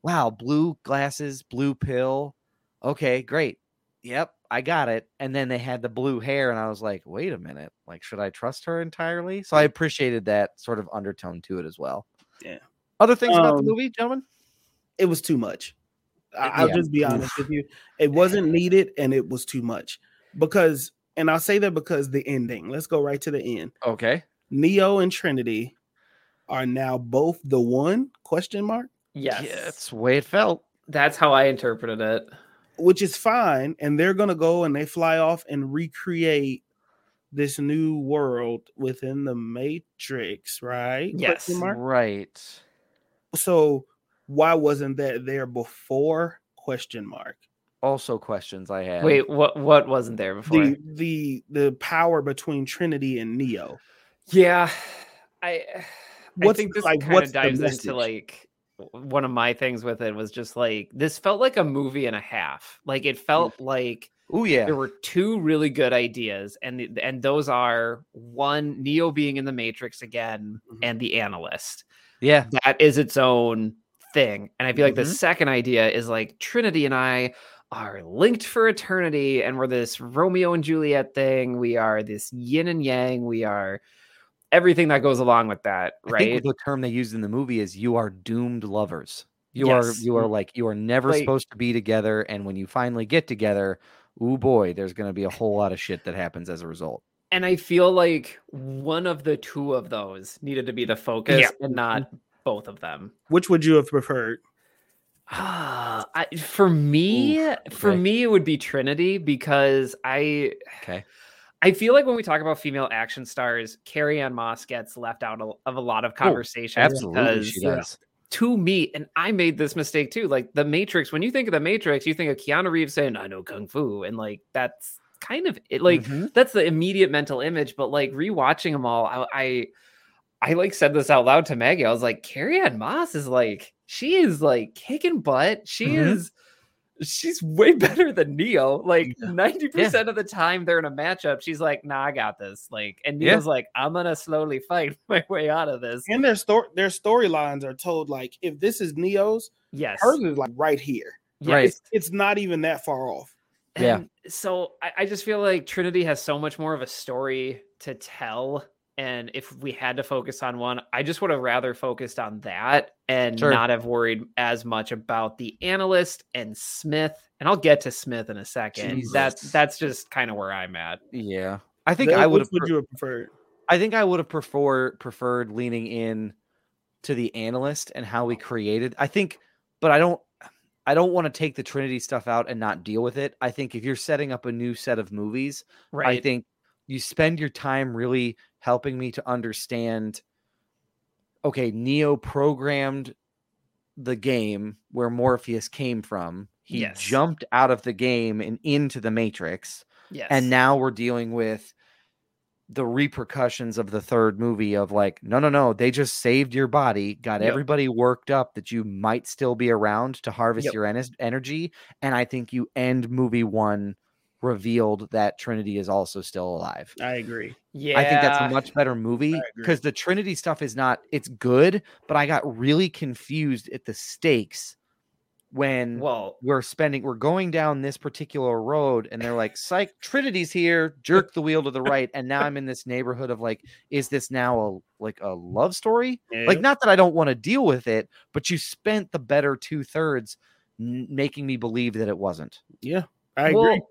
wow, blue glasses, blue pill. Okay, great. Yep, I got it. And then they had the blue hair, and I was like, wait a minute. Like, should I trust her entirely? So I appreciated that sort of undertone to it as well. Yeah. Other things about the Um, movie, gentlemen? it was too much. I- I'll yeah. just be honest with you. It wasn't needed and it was too much. Because and I'll say that because the ending. Let's go right to the end. Okay. Neo and Trinity are now both the one question mark, Yes. Yeah, that's the way it felt. That's how I interpreted it. Which is fine. And they're gonna go and they fly off and recreate this new world within the Matrix, right? Yes. Right. So why wasn't that there before? Question mark. Also, questions I had. Wait, what what wasn't there before? The the the power between Trinity and Neo. Yeah, I I What's think this like, kind what's of the dives into like w- one of my things with it was just like this felt like a movie and a half. Like it felt like Oh yeah. there were two really good ideas, and the, and those are one Neo being in the Matrix again, Mhm. and the Analyst. Yeah. That is its own thing, and I feel like the Mhm. second idea is like Trinity and I are linked for eternity, and we're this Romeo and Juliet thing. We are this yin and yang. We are everything that goes along with that, I right? think the term they used in the movie is you are doomed lovers. You Yes. are you are like you are never Like- supposed to be together, and when you finally get together, oh boy, there's gonna be a whole lot of shit that happens as a result. and I feel like one of the two of those needed to be the focus Yeah. and not both of them. Which would you have preferred? Ah, I, for me, for okay. me, it would be Trinity because I, Okay. I feel like when we talk about female action stars, Carrie Ann Moss gets left out of, a lot of conversations Absolutely, because she does. to me, and I made this mistake too. Like the Matrix, when you think of the Matrix, you think of Keanu Reeves saying, "I know kung fu," and like that's kind of it, like Mhm. that's the immediate mental image. But like rewatching them all, I, I I like said this out loud to Maggie. I was like, Carrie Ann Moss is like she is like kicking butt. She Mhm. is she's way better than Neo. Like Yeah. 90% of the time they're in a matchup, she's like, nah, I got this. Like, and Yeah. Neo's like, I'm gonna slowly fight my way out of this. And their story their storylines are told like if this is Neo's, Yes. hers is like right here. Right. It's, it's not even that far off. Yeah. So I, I just feel like Trinity has so much more of a story to tell. And if we had to focus on one, I just would have rather focused on that and Sure. not have worried as much about the analyst and Smith. And I'll get to Smith in a second. That's Jesus. that's just kind of where I'm at. Yeah. I think That- I would have would you have preferred? I think I would have prefer preferred leaning in to the analyst and how we created. I think, but I don't. I don't want to take the Trinity stuff out and not deal with it. I think if you're setting up a new set of movies, right. I think you spend your time really helping me to understand. Okay, Neo programmed the game where Morpheus came from. He Yes. jumped out of the game and into the Matrix yes. and now we're dealing with the repercussions of the third movie of like no no no they just saved your body got Yep. everybody worked up that you might still be around to harvest Yep. your ener- energy and i think you end movie one revealed that trinity is also still alive I agree. yeah, I think that's a much better movie because the Trinity stuff is not it's good, but I got really confused at the stakes when well. we're spending we're going down this particular road and they're like psych trinity's here jerk the wheel to the right and now i'm in this neighborhood of like is this now a like a love story like not that i don't want to deal with it but you spent the better two-thirds n- making me believe that it wasn't yeah, I agree.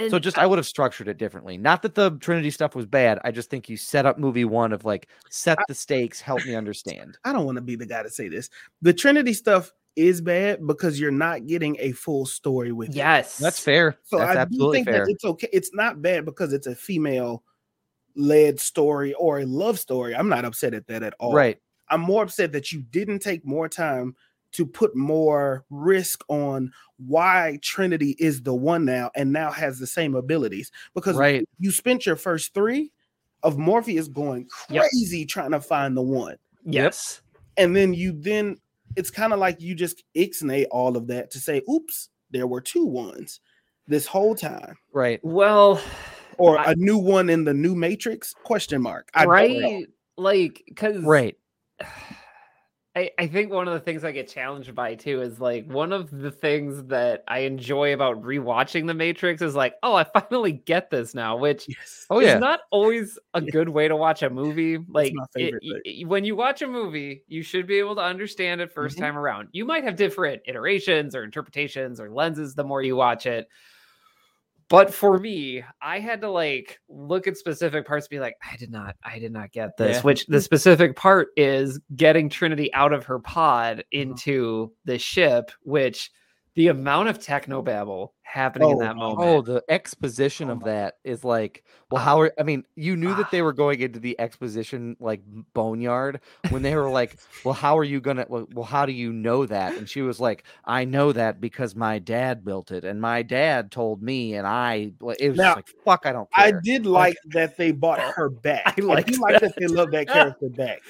Well, and so just i would have structured it differently not that the trinity stuff was bad i just think you set up movie one of like set the stakes help me understand I don't want to be the guy to say this. The Trinity stuff is bad because you're not getting a full story with it. yes, that's fair So that's I do think fair that it's okay. It's not bad because it's a female led story or a love story. I'm not upset at that at all. right I'm more upset that you didn't take more time to put more risk on why Trinity is the one now and now has the same abilities because right you spent your first three of Morpheus going Yep. crazy trying to find the one. yes. And then you then it's kind of like you just ixnay all of that to say, oops, there were two ones this whole time. right Well, Or I- a new one in the new matrix? Question mark. I don't know. right? Like, because right I, I think one of the things I get challenged by too is like one of the things that I enjoy about rewatching The Matrix is like, oh, I finally get this now, which Yes. oh is yeah not always a good way to watch a movie. Like, my it- when you watch a movie, you should be able to understand it 1st Mhm. time around. You might have different iterations or interpretations or lenses the more you watch it. But for me, I had to like look at specific parts, be like, I did not, I did not get this. Yeah. Which the specific part is getting Trinity out of her pod Uh-huh. into the ship, which the amount of technobabble happening in Oh, that oh, moment. Oh, the exposition Oh of that is like, well, Ah. how are, I mean, you knew that they were going into the exposition like boneyard when they were like, well, how are you gonna, well, well, how do you know that? And she was like, I know that because my dad built it and my dad told me, and I, it was Now, like, fuck, I don't I did like that they bought her back. I I, liked like that they love that character back.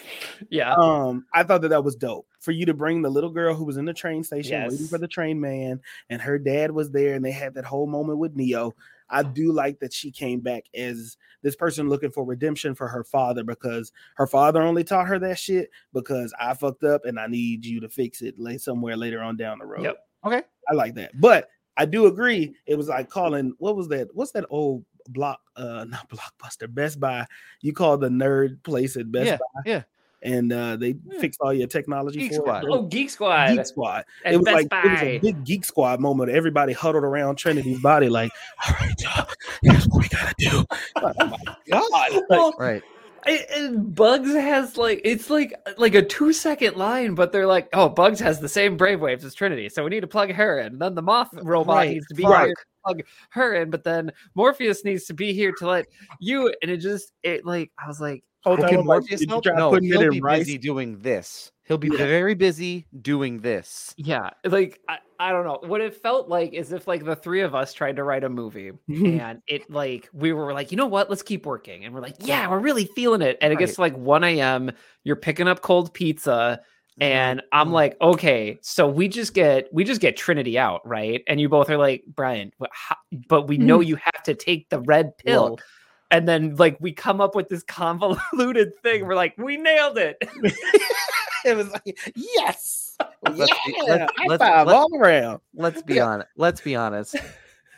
yeah. Um, I thought that that was dope for you to bring the little girl who was in the train station waiting for the train man, and her dad was there, and they had that whole moment with Neo. I do like that she came back as this person looking for redemption for her father because her father only taught her that shit because I fucked up and I need you to fix it lay somewhere later on down the road. Yep. Okay. I like that. But I do agree. It was like calling what was that? What's that old block uh not blockbuster Best Buy? You call the nerd place at Best yeah, Buy yeah. And uh they Yeah. fixed all your technology Geek for Squad. it. Oh, Geek Squad. Geek Squad. at it was Best like it was a big Geek Squad moment. Everybody huddled around Trinity's body, like, all right, y'all, here's what we gotta do. Oh my god. Like, Well, Right. I- and Bugs has like it's like like a two second line, but they're like, oh, Bugs has the same brainwaves as Trinity, so we need to plug her in. And then the Moth robot Right, needs to be right. here to plug her in, but then Morpheus needs to be here to let you. And it just it like I was like, whole Well, time can I'm Morpheus help? No, he'll be rice? busy doing this. He'll be Yeah. very busy doing this. Yeah, like I, I don't know what it felt like is if like the three of us tried to write a movie and it like we were like, you know what, let's keep working, and we're like, yeah, we're really feeling it, and it gets to like one a.m. You're picking up cold pizza, and I'm like, okay, so we just get we just get Trinity out, right? And you both are like, Brian, but, how, but we know you have to take the red pill. Look. And then, like, we come up with this convoluted thing. We're like, we nailed it. it was like, yes, Let's be- let's- let's- five let's- all around. Let's be honest. Let's be honest.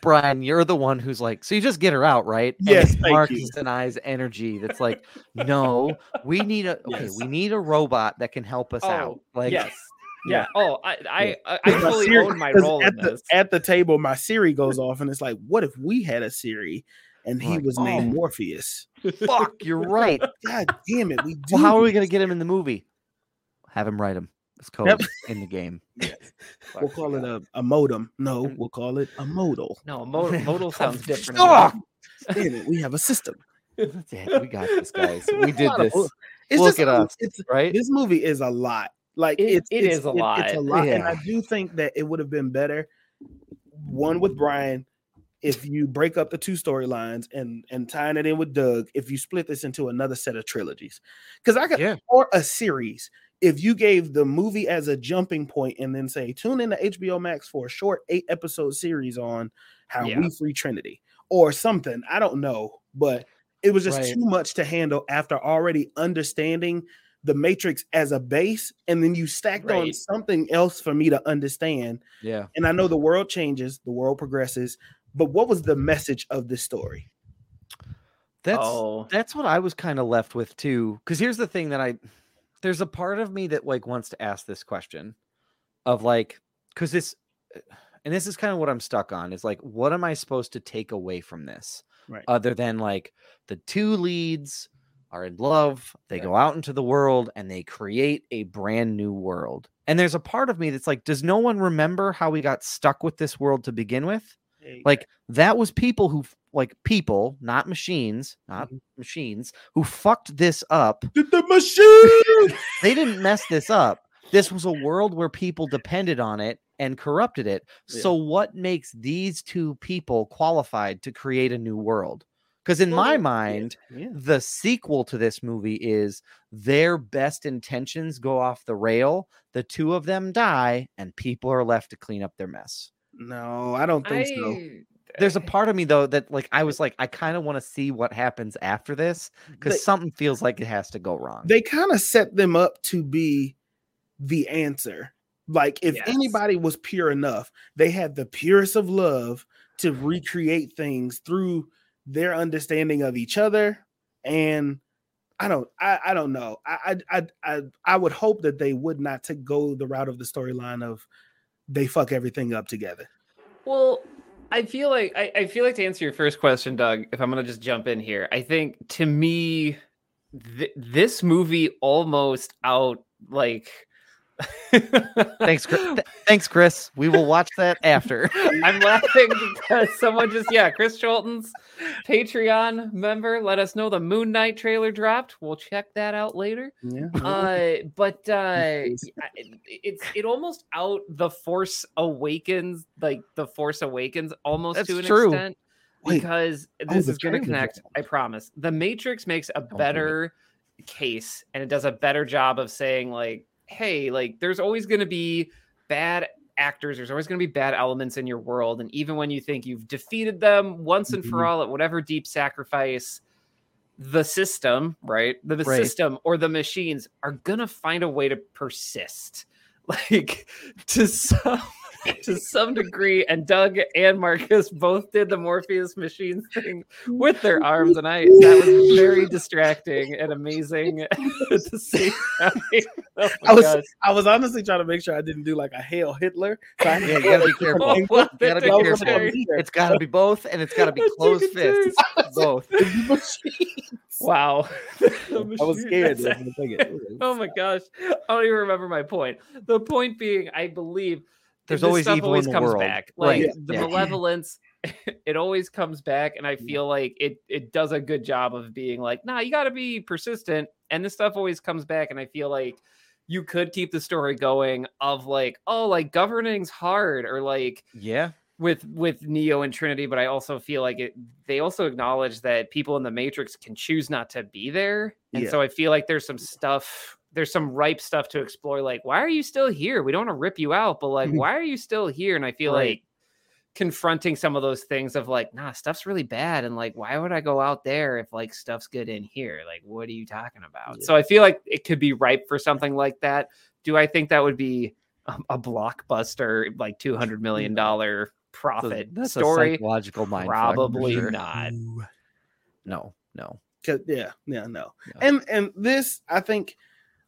Brian, you're the one who's like, so you just get her out, right? And Yes, it's thank Marcus you. and I's energy that's like, no, we need a okay, Yes. we need a robot that can help us out. Oh, Like, yes. Yeah. Yeah. Oh, I I, I, I My fully Siri- own my 'cause role at in the, this. At the table, my Siri goes off, and it's like, what if we had a Siri and he Like, was oh named oh. Morpheus? fuck, you're right. God damn it, we do. Well, how are we gonna get him in the movie? Have him write him. It's code Yep. in the game. We'll call it a, a modem. No, mm-hmm. we'll call it a modal. No, modal, modal sounds different. Fuck! Damn it, we have a system. Yeah, we got this, guys. We did Lot of this, It's Look just at us, It's, right? this movie is a lot. Like It- it's it it's, is a It's a lot. lot, and I do think that it would have been better. One with Brian, if you break up the two storylines and and tying it in with Doug, if you split this into another set of trilogies, because I could Yeah. or a series. If you gave the movie as a jumping point and then say tune in to HBO Max for a short eight episode series on how Yeah. we free Trinity or something, I don't know, but it was just Right. too much to handle after already understanding the matrix as a base and then you stacked on something else for me to understand Yeah. and i know the world changes the world progresses but what was the message of this story That's oh, that's what I was kind of left with too. Because here's the thing that I there's a part of me that like wants to ask this question of like because this and this is kind of what I'm stuck on is like what am I supposed to take away from this Right. other than like the two leads are in love they Yeah. go out into the world and they create a brand new world and there's a part of me that's like does no one remember how we got stuck with this world to begin with like that was people who like people not machines not Mhm. machines who fucked this up. Did the machine! They didn't mess this up. This was a world where people depended on it and corrupted it. Yeah. so what makes these two people qualified to create a new world? Because in my Well, mind yeah. the sequel to this movie is their best intentions go off the rail the two of them die and people are left to clean up their mess no i don't think so there's a part of me though that like I was like I kind of want to see what happens after this because something feels like it has to go wrong. they kind of set them up to be the answer. Like if Yes. anybody was pure enough, they had the purest of love to recreate things through their understanding of each other. And I don't, I, I don't know. I, I, I, I, I would hope that they would not to go the route of the storyline of they fuck everything up together. Well, I feel like I, I feel like to answer your first question, Doug. If I'm gonna just jump in here, I think to me, th- this movie almost out like. thanks, Chris. th- thanks, Chris. We will watch that after. I'm laughing because someone just yeah, Chris Cholton's Patreon member let us know the Moon Knight trailer dropped. We'll check that out later. Yeah. Uh, but uh, it's it almost out the Force Awakens, like the Force Awakens, almost That's to an true. extent. Wait. Because Oh, this the is going to connect. I promise. The Matrix makes a better case, and it does a better job of saying like, "Hey, like, there's always going to be bad." actors there's always going to be bad elements in your world and even when you think you've defeated them once and for Mhm. all at whatever deep sacrifice the system, right? The, the Right. system or the machines are gonna find a way to persist, like to some to some degree. And Doug and Marcus both did the Morpheus machines thing with their arms, and I that was very distracting and amazing to see. same time. Oh I was gosh. I was honestly trying to make sure I didn't do like a hail Hitler. So I Yeah, you gotta be careful. Oh, what You gotta be careful. It's got to be both, and it's got to be A closed fists. Both. Wow. I was scared. That's- for a second. Oh my gosh. I don't even remember my point. The point being, I believe There's always stuff evil always in the comes world. back. Like Right, the yeah. malevolence, it always comes back. And I feel like it it does a good job of being like, nah, you gotta be persistent. And this stuff always comes back. And I feel like you could keep the story going of like, oh, like governing's hard, or like Yeah. with with Neo and Trinity, but I also feel like it they also acknowledge that people in the Matrix can choose not to be there. And Yeah. so I feel like there's some stuff there's some ripe stuff to explore like why are you still here? We don't want to rip you out, but like why are you still here? And I feel Right. like confronting some of those things of like, nah, stuff's really bad and like why would I go out there if like stuff's good in here? Like what are you talking about? Yeah. So I feel like it could be ripe for something like that. Do I think that would be a, a blockbuster like 200 million dollar So profit that's story? a psychological mind. Probably sure. not. No, no. 'Cause- yeah, yeah, no. Yeah. And and this, I think,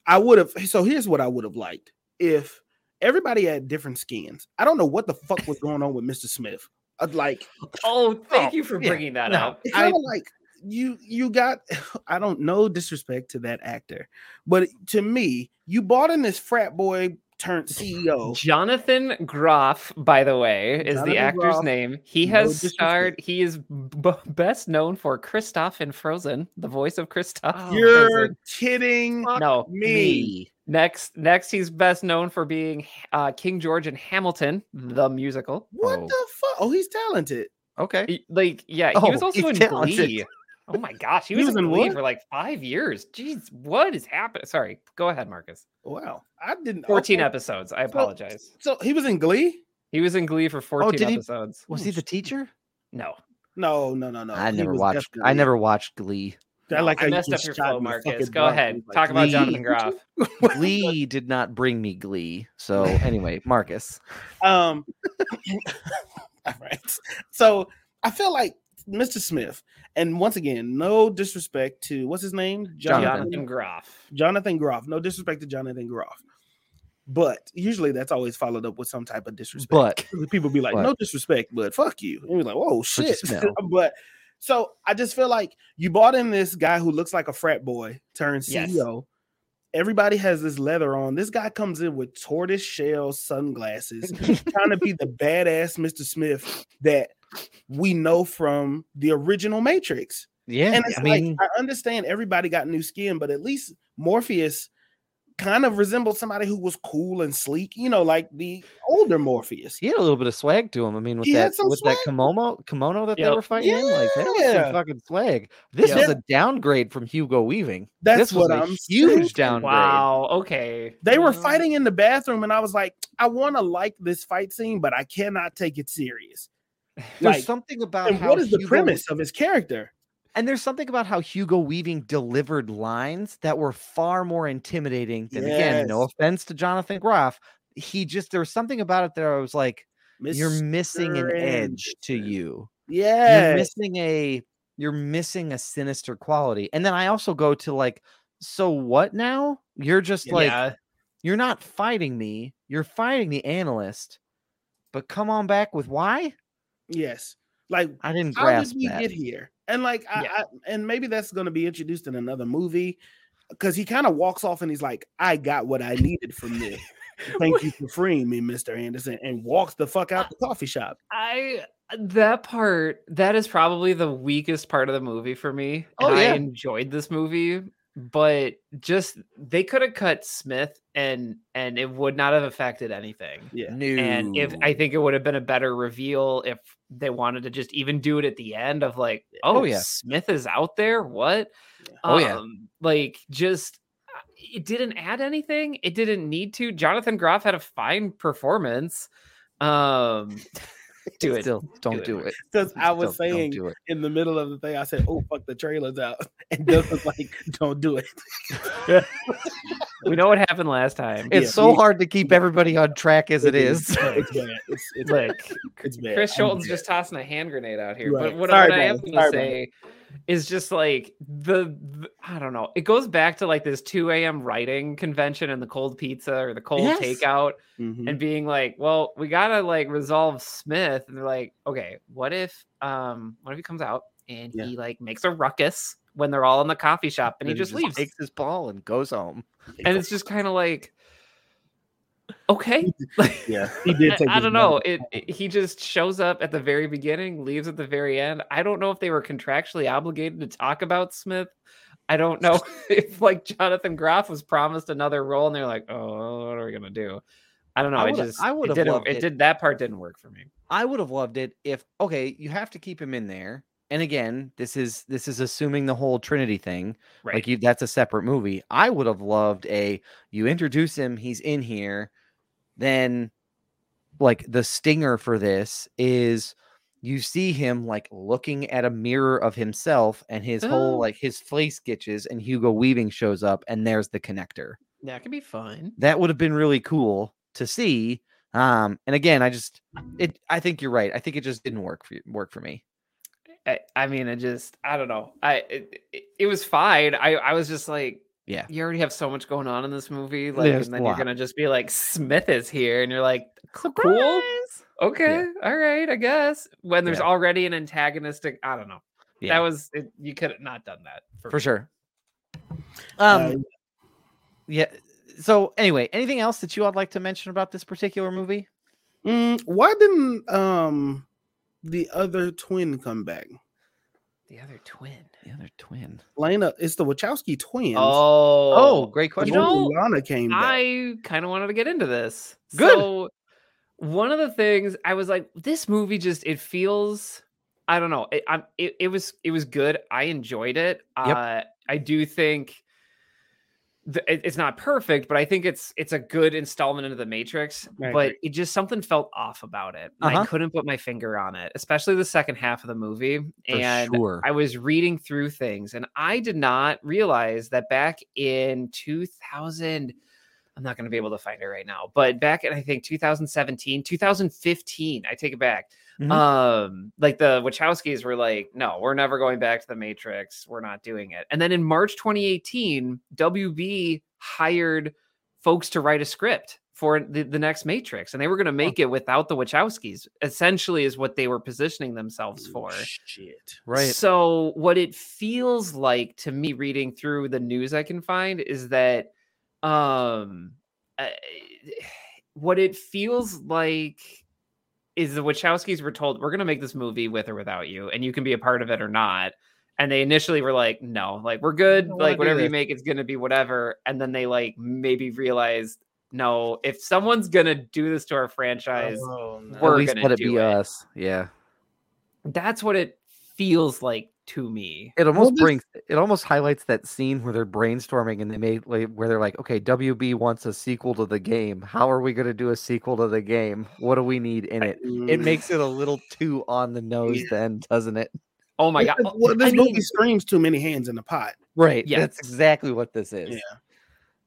I would have. So here's what I would have liked if everybody had different skins. I don't know what the fuck was going on with Mr. Smith. I'd Like, Oh, thank Oh, you for yeah. bringing that No. up. I- kind like you you got. I don't know disrespect to that actor, but to me, you bought in this frat boy turned CEO. Jonathan Groff, by the way, is the actor's Groff, name. He has starred. He is b- best known for Kristoff in Frozen, the voice of Kristoff. You're Frozen. kidding no. me. Next, next, he's best known for being uh, King George in Hamilton, the musical. What Oh. the fuck? Oh, he's talented. Okay. Like, yeah, he Oh, was also in talented. Glee. Oh my gosh, he He was, was in in Glee for like five years. Jeez, what is happening? Sorry, go ahead, Marcus. Wow, I didn't. 14 okay. episodes. I apologize. So he was in Glee. He was in Glee for 14 did he- episodes. Was he the teacher? No. No, no, no, no. I he never was watched. I never watched Glee. I like I messed up your shot flow, Marcus. fucking Go ahead. Like, Talk about Glee. Jonathan Groff. Glee did not bring me Glee. So anyway, Marcus. Um, all right. So I feel like Mr. Smith, and once again, no disrespect to what's his name, Jonathan. Jonathan Groff. Jonathan Groff. No disrespect to Jonathan Groff, but usually that's always followed up with some type of disrespect. But people be like, But- no disrespect, but fuck you. And you're like, whoa, shit. but so I just feel like you bought in this guy who looks like a frat boy turned Yes. CEO. Everybody has this leather on. This guy comes in with tortoise shell sunglasses, trying to be the badass Mr. Smith that we know from the original Matrix. yeah, And it's I mean, I understand everybody got new skin, but at least Morpheus kind of resembled somebody who was cool and sleek, you know, like the older Morpheus. he had a little bit of swag to him. I mean, with He that some with that kimono kimono that they were fighting in, like that was some fucking swag. This Yep. was a downgrade from Hugo Weaving. That's this was what a I'm huge saying. downgrade. Wow. Okay. They were mm-hmm. fighting in the bathroom, and I was like, I want to like this fight scene, but I cannot take it serious. There's Like, something about and how what is the premise of his character? And there's something about how Hugo Weaving delivered lines that were far more intimidating than again, no offense to Jonathan Groff. He just there was something about it that I was like, you're missing an edge to you. Yeah, You're missing a you're missing a sinister quality. And then I also go to like, so what now? You're just like you're not fighting me, you're fighting the analyst, but come on back with why? Yes. Like, I didn't how did we that. get here? And like, I, Yeah. I and maybe that's going to be introduced in another movie because he kind of walks off and he's like, "I got what I needed from this. Thank you for freeing me, Mister Anderson," and walks the fuck out the coffee shop. I uh, that part that is probably the weakest part of the movie for me. Oh, and yeah. I enjoyed this movie, but just they could have cut Smith and and it would not have affected anything. Yeah, No. And if I think it would have been a better reveal if they wanted to just even do it at the end of like, oh, Oh, yeah. Smith is out there. What? Oh, yeah. Um, Like just uh, it didn't add anything. It didn't need to. Jonathan Groff had a fine performance. Um, do it. Still, don't it, do it. because I was Still, saying do it. in the middle of the thing, I said, "Oh fuck, the trailer's out," and Doug was like, "Don't do it." we know what happened last time. It's Yeah, so we- hard to keep everybody on track as it is. It's bad. It's, it's like It's bad. Chris I'm Schulten's just tossing a hand grenade out here. Right. But what, Sorry what I about am going to about say is just like the, the- I don't know. It goes back to like this 2 a.m. writing convention and the cold pizza or the cold Yes. takeout Mhm. and being like, well, we gotta like resolve Smith. And they're like, okay, what if um what if he comes out and Yeah. he like makes a ruckus when they're all in the coffee shop and he Then just leaves. takes his ball and goes home. And it's just kind of like okay. Yeah, he did. I, I don't know. It, it- he just shows up at the very beginning, leaves at the very end. I don't know if they were contractually obligated to talk about Smith I don't know if like Jonathan Groff was promised another role and they're like, oh, what are we gonna do? I don't know. I I, just I would've didn't- it it. did that part didn't work for me. I would have loved it if okay, you have to keep him in there. And again, this is this is assuming the whole Trinity thing. Right. Like you that's a separate movie. I would have loved a you introduce him, he's in here, then like the stinger for this is you see him like looking at a mirror of himself and his Oh. whole like his face sketches and Hugo Weaving shows up and there's the connector. that could be fun. That would have been really cool to see. Um and again, I just it I think you're right. I think it just didn't work for you, work for me. I, I mean, it just I don't know. I it, it, it was fine. I I was just like, Yeah. you already have so much going on in this movie, like, There's and then you're gonna just be like, Smith is here, and you're like, cool, okay, all right, I guess. When there's Yeah. already an antagonistic, I don't know. Yeah. That was it, you could have not done that for me. sure. Uh, Um yeah. So anyway, anything else that you would like to mention about this particular movie? mm, why didn't um the other twin come back? The other twin. The other twin. Lena, it's the Wachowski twins. Oh, Oh, great question. you know, Lana came back. I kind of wanted to get into this. Good. So one of the things I was like, this movie just it feels. I don't know. It, I'm, it, it was it was good. I enjoyed it. Yep. Uh, I do think the, it- it's not perfect, but I think it's it's a good installment into the Matrix. But it just something felt off about it. Uh-huh. I couldn't put my finger on it, especially the second half of the movie. For and sure. I was reading through things, and I did not realize that back in 2000. I'm not going to be able to find it right now, but back in I think 2017, 2015, I take it back. Mhm. Um, like the Wachowskis were like, no, we're never going back to the Matrix. We're not doing it. And then in March 2018, WB hired folks to write a script for the, the next Matrix, and they were going to make it without the Wachowskis. Essentially, is what they were positioning themselves for. Shit. right. So, what it feels like to me reading through the news I can find is that um uh, what it feels like is the Wachowskis were told we're going to make this movie with or without you and you can be a part of it or not. And they initially were like, no, like we're good. Like whatever you make, it's going to be whatever. And then they like maybe realized, no, if someone's going to do this to our franchise, Oh, no. We're At least gonna let it do be it. us. Yeah. that's what it feels like to me. It almost this- brings it almost highlights that scene where they're brainstorming and they made like where they're like, okay, WB wants a sequel to the game. How are we going to do a sequel to the game? What do we need in it? It makes it a little too on the nose, Yeah. then, doesn't it? Oh my god! Well, oh, this I movie mean- screams too many hands in the pot. Right. Yeah. That's exactly what this is. Yeah.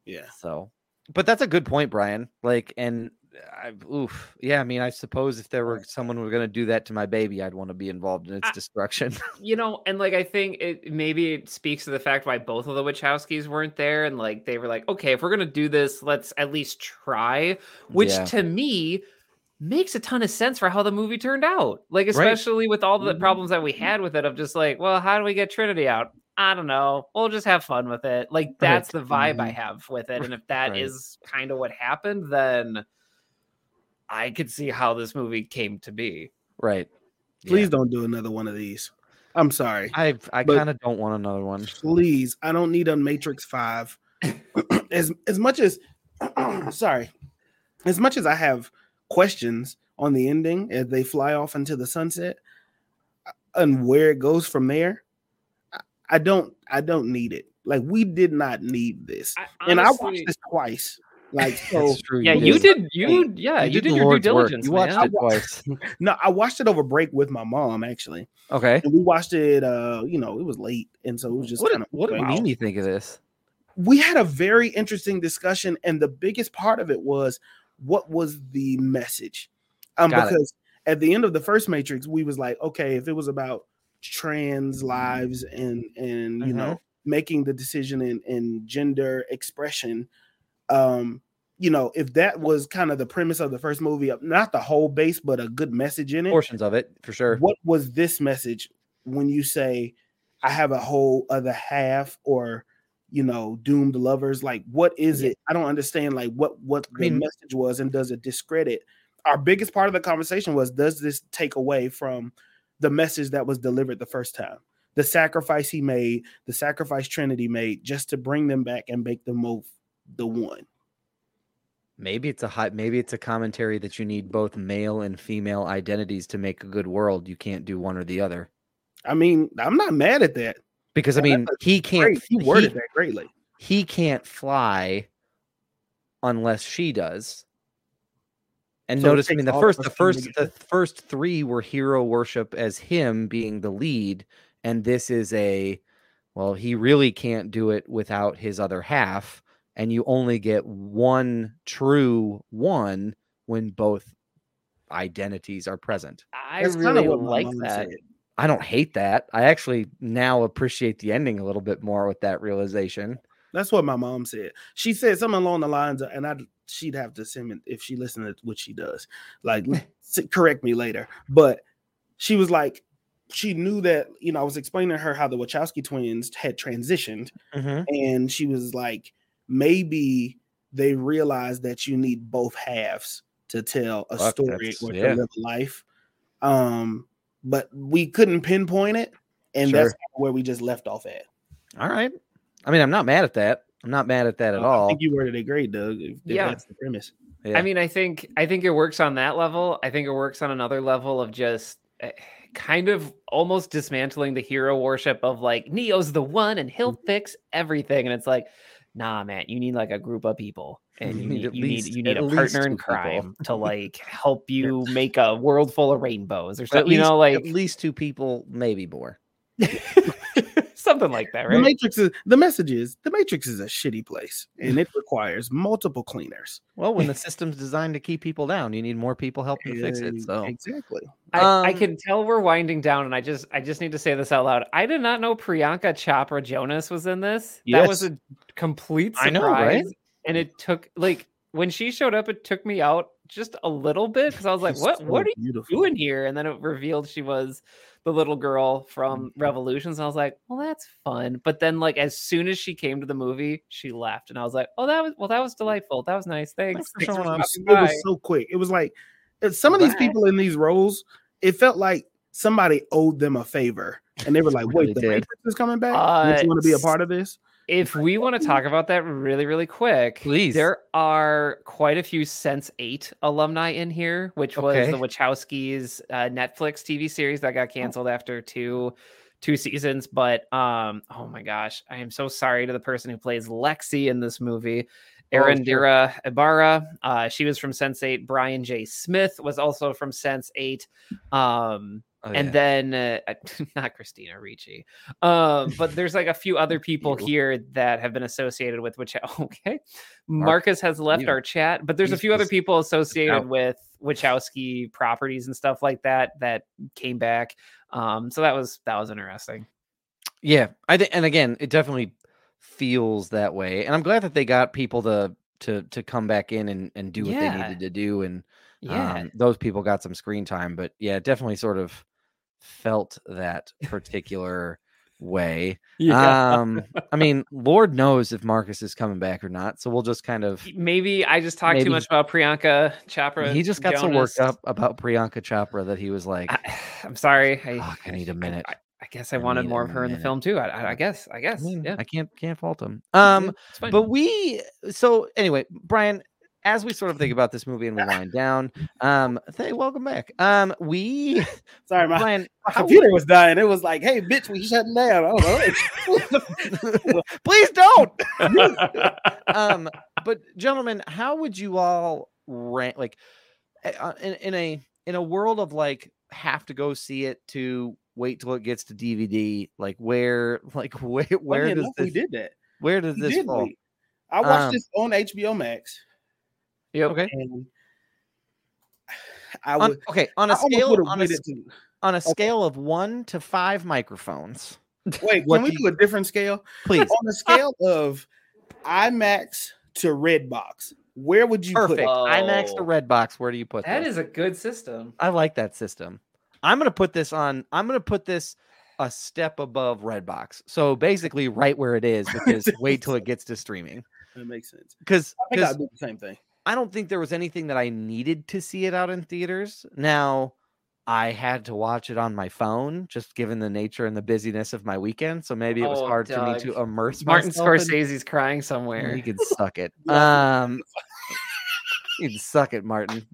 Yeah. So, but that's a good point, Brian. Like, and I, oof, yeah. I mean, I suppose if there were someone who were going to do that to my baby, I'd want to be involved in its I- destruction. you know, and like I think it maybe it speaks to the fact why both of the Wachowskis weren't there, and like they were like, okay, if we're gonna do this, let's at least try. Which Yeah. to me makes a ton of sense for how the movie turned out. Like especially with all the Mhm. problems that we had with it, of just like, well, how do we get Trinity out? I don't know. We'll just have fun with it. Like that's the vibe I Mhm. have with it, and if that is Right. kind of what happened, then I could see how this movie came to be. right. Please Yeah. don't do another one of these. I'm sorry. I I kind of don't want another one. Please, I don't need a Matrix Five. as as much as sorry, as much as I have questions on the ending as they fly off into the sunset uh, and where it goes from there, I- I don't I don't need it. Like we did not need this, I, and I watched this twice. Like so, That's true. Yeah, you did. You yeah, you, did, the your Lord's due work. diligence. You watched man. it twice. no, I watched it over break with my mom actually, Okay. and we watched it. Uh, you know, it was late, and so it was just What, kind of what do you wow. mean you think of this? we had a very interesting discussion and the biggest part of it was what was the message um Got it. because at the end of the first matrix we was like okay if it was about trans lives and and you Mhm. know making the decision in in gender expression um you know if that was kind of the premise of the first movie not the whole base but a good message in it Portions of it, for sure. what was this message when you say I have a whole other half or you know doomed lovers like what is it? I don't understand like what what I the mean- message was and does it discredit? Our biggest part of the conversation was does this take away from the message that was delivered the first time? The sacrifice he made, the sacrifice Trinity made, just to bring them back and make them both the one. Maybe it's a hot. Maybe it's a commentary that you need both male and female identities to make a good world. You can't do one or the other. I mean, I'm not mad at that. Because I mean, he can't. Great. He he- worded that greatly. he can't fly unless she does. And So notice, I mean, the first, the first, the first three were hero worship as him being the lead, and this is a, well, he really can't do it without his other half, and you only get one true one when both identities are present. I That's kinda really what like that. said. I don't hate that. I actually now appreciate the ending a little bit more with that realization. That's what my mom said. She said something along the lines of, and I she'd have to send me if she listened to what she does. Like correct me later. But she was like, she knew that, you know, I was explaining to her how the Wachowski twins had transitioned, mm-hmm. and she was like, maybe they realized that you need both halves to tell a Fuck, story that's- or yeah. live life. Um, but we couldn't pinpoint it, and Sure. that's where we just left off at. All right. I mean, I'm not mad at that. I'm not mad at that at Uh, all. I think you worded it great, Doug. If, if Yeah. that's the premise. Yeah. I mean, I think I think it works on that level. I think it works on another level of just eh, kind of almost dismantling the hero worship of like Neo's the one and he'll fix everything, and it's like, nah, man, you need like a group of people, and You need you least- need you need a partner in crime to like help you make a world full of rainbows or something. You know, like at least two people, maybe more. something like that, right? The? Matrix is the message is the Matrix is a shitty place and it requires multiple cleaners. Well, when the system's designed to keep people down, you need more people helping to fix it. So exactly. I, I Um, can tell we're winding down, and I just I just need to say this out loud. I did not know Priyanka Chopra Jonas was in this. That was a complete I surprise. know, right? And it took like when she showed up, it took me out just a little bit because I was like, She's "What? so what are you doing here?" And then it revealed she was the little girl from Mm-hmm. Revolutions. And I was like, "Well, that's fun." But then, like as soon as she came to the movie, she left, and I was like, "Oh, that was well, that was delightful. That was nice. Thanks." for showing It was, it was so quick. It was like some of these Right. people in these roles, it felt like somebody owed them a favor. And they were like, really wait, the did. Matrix is coming back? Uh, Don't you want to be a part of this? If we want to talk about that really, really quick, Please. There are quite a few Sense8 alumni in here, which was Okay. the Wachowskis' uh, Netflix TV series that got canceled after two two seasons. But um, oh my gosh, I am so sorry to the person who plays Lexi in this movie. Oh. Eréndira Ibarra, uh, she was from Sense8. Brian J. Smith was also from Sense8. Um, Oh, and yeah. then uh, not Christina Ricci, um, but there's like a few other people here that have been associated with which okay. Marcus has left ew. our chat, but there's a few other people associated with Wachowski properties and stuff like that that came back. Um, so that was that was interesting. yeah, I think, and again, it definitely feels that way, and I'm glad that they got people to to to come back in and and do what they needed to do, and Yeah, um, those people got some screen time. But yeah, definitely sort of felt that particular way. Um, I mean, Lord knows if Marcus is coming back or not, so we'll just kind of. maybe I just talked too much about Priyanka Chopra. He just got so Jonas. worked up about Priyanka Chopra that he was like, I, I'm sorry. I, I need a minute. I, I guess I I wanted more of her in the film too. I, I, I guess. I I, guess. mean, yeah. I can't can't fault him. Um, but we so anyway, Brian, as we sort of think about this movie and we wind down, um, hey, welcome back. Um, we Sorry, my, Brian, my computer was dying. It was like, hey, bitch, we shutting down. Like, please don't. um, but gentlemen, how would you all rank like eh, uh, in, in a in a world of like have to go see it to wait till it gets to DVD? Like where like where where Funny does enough, we did that. where does We this fall? wait. I watched Um, this on HBO Max, Yep. Okay. and I On, would. okay, on I a almost scale on a, waited s- to- on a scale of one to five microphones, Wait, can we do do a different scale? please. on a scale of IMAX to Redbox, where would you Perfect. put? IMAX to Oh. Redbox. Where do you put That this? is a good system. I like that system. I'm gonna put this on. I'm gonna put this a step above Redbox. So basically, right where it is, because wait till it gets to streaming. That makes sense. Because I think I'd do the same thing. I don't think there was anything that I needed to see it out in theaters. Now, I had to watch it on my phone, just given the nature and the busyness of my weekend. So maybe it was Oh, hard for me to Doug. immerse Martin myself. in- Scorsese's crying somewhere. You can suck it. Um, you can suck it, Martin.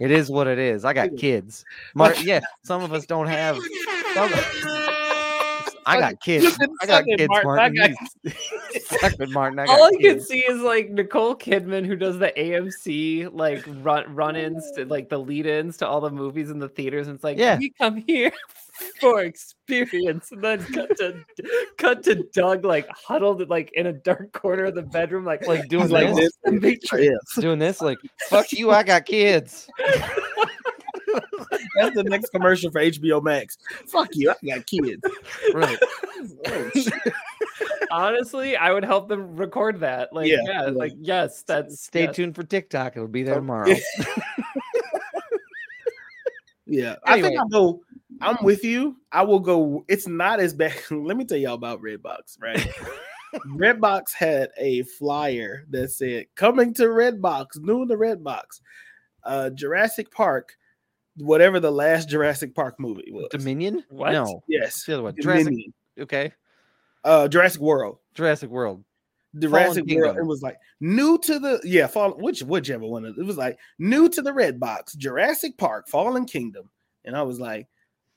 It is what it is. I got kids. Martin, yeah, some of us don't have. I got kids. I got kids, Martin. I Martin. got Martin. I got All I can see is like Nicole Kidman, who does the AMC like run run-ins to like the lead-ins to all the movies in the theaters, and it's like, Yeah. we come here for experience, and then cut to cut to Doug like huddled like in a dark corner of the bedroom, like Like doing like this, this. Doing this. Like fuck you. I got kids. That's the next commercial for HBO Max. Fuck you. I got kids. Right. Oh. Honestly, I would help them record that. Like, yeah, Yeah, yeah. like yes, that's Stay yes. tuned for TikTok. It'll be there tomorrow. Yeah, I think I'll go. I'm with you. I will go. It's not as bad. Let me tell y'all about Redbox, right? Redbox had a flyer that said coming to Redbox, new to Redbox, uh, Jurassic Park, whatever the last Jurassic Park movie was. Dominion? What? No. yes, It's the other one. Jurassic. Dominion. Okay. Uh, Jurassic World. Jurassic World. Jurassic World. Kingdom. It was like new to the yeah, fall which whichever one. It was like new to the Redbox, Jurassic Park, Fallen Kingdom. And I was like,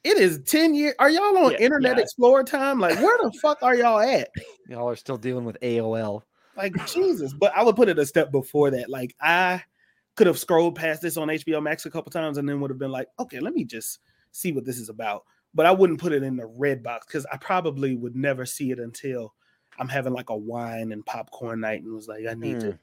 it is 10 years. Are y'all on Yeah, Internet yeah. Explorer time? Like, where the fuck are y'all at? Y'all are still dealing with AOL. Like, Jesus. But I would put it a step before that. Like, I could have scrolled past this on HBO Max a couple times and then would have been like, okay, let me just see what this is about. But I wouldn't put it in the Redbox because I probably would never see it until I'm having like a wine and popcorn night and was like, I need to, hmm.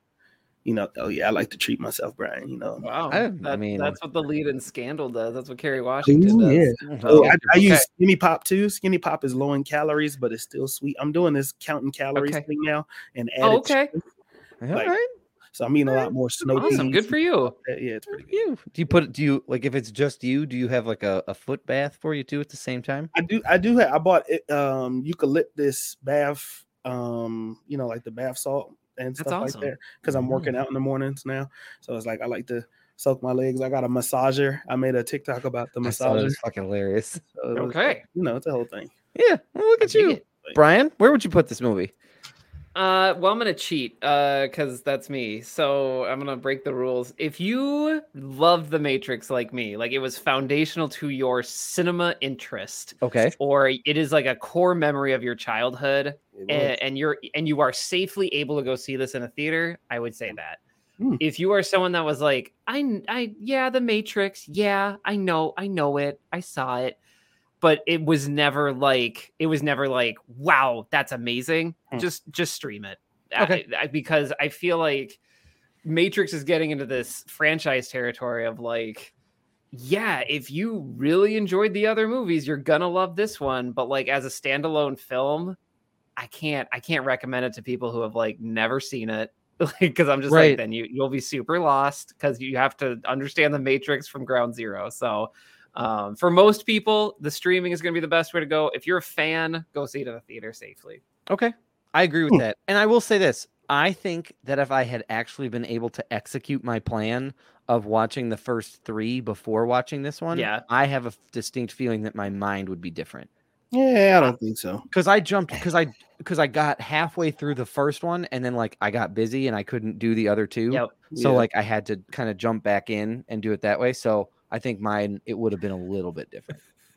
you know, oh yeah, I like to treat myself, Brian. You know. Wow, I- I mean- that's what the lead in Scandal does. That's what Kerry Washington Ooh, does. yeah. Oh, Oh, I, I okay. use Skinny Pop too. Skinny Pop is low in calories, but it's still sweet. I'm doing this counting calories Okay. thing now and oh, added Oh, okay. All like, right. So I'm eating a lot more snow awesome. Good for you. Yeah, it's pretty good. You do you put do you like if it's just you? Do you have like a, a foot bath for you too at the same time? I do. I do. Have, I bought it, um eucalyptus bath. Um, you know, like the bath salt and stuff awesome. like that. Because I'm working out in the mornings now, so it's like I like to soak my legs. I got a massager. I made a TikTok about the I saw that. massager. It's fucking hilarious. So it was, Okay. you know, it's a whole thing. Yeah. Well, look at you. Brian. Where would you put this movie? Uh, well, I'm gonna cheat, uh, because that's me. So I'm gonna break the rules. If you loved The Matrix like me, like it was foundational to your cinema interest, Okay. or it is like a core memory of your childhood, and, and you're and you are safely able to go see this in a theater, I would say that. Hmm. If you are someone that was like, I, I, yeah, The Matrix, yeah, I know, I know it, I saw it, but it was never like, it was never like, wow, that's amazing. Hmm. Just, just stream it, Okay. I- I- because I feel like Matrix is getting into this franchise territory of like, yeah, if you really enjoyed the other movies, you're gonna love this one. But like as a standalone film, I can't I can't recommend it to people who have like never seen it. Because I'm just Right. like, then you you'll be super lost because you have to understand the Matrix from ground zero. So um, for most people, the streaming is going to be the best way to go. If you're a fan, go see it in the theater safely. Okay. I agree with Hmm. that. And I will say this. I think that if I had actually been able to execute my plan of watching the first three before watching this one, Yeah. I have a distinct feeling that my mind would be different. yeah, I don't think so. Because I jumped because I because I got halfway through the first one and then like I got busy and I couldn't do the other two. Yep. So Yeah. like I had to kind of jump back in and do it that way. So I think mine it would have been a little bit different.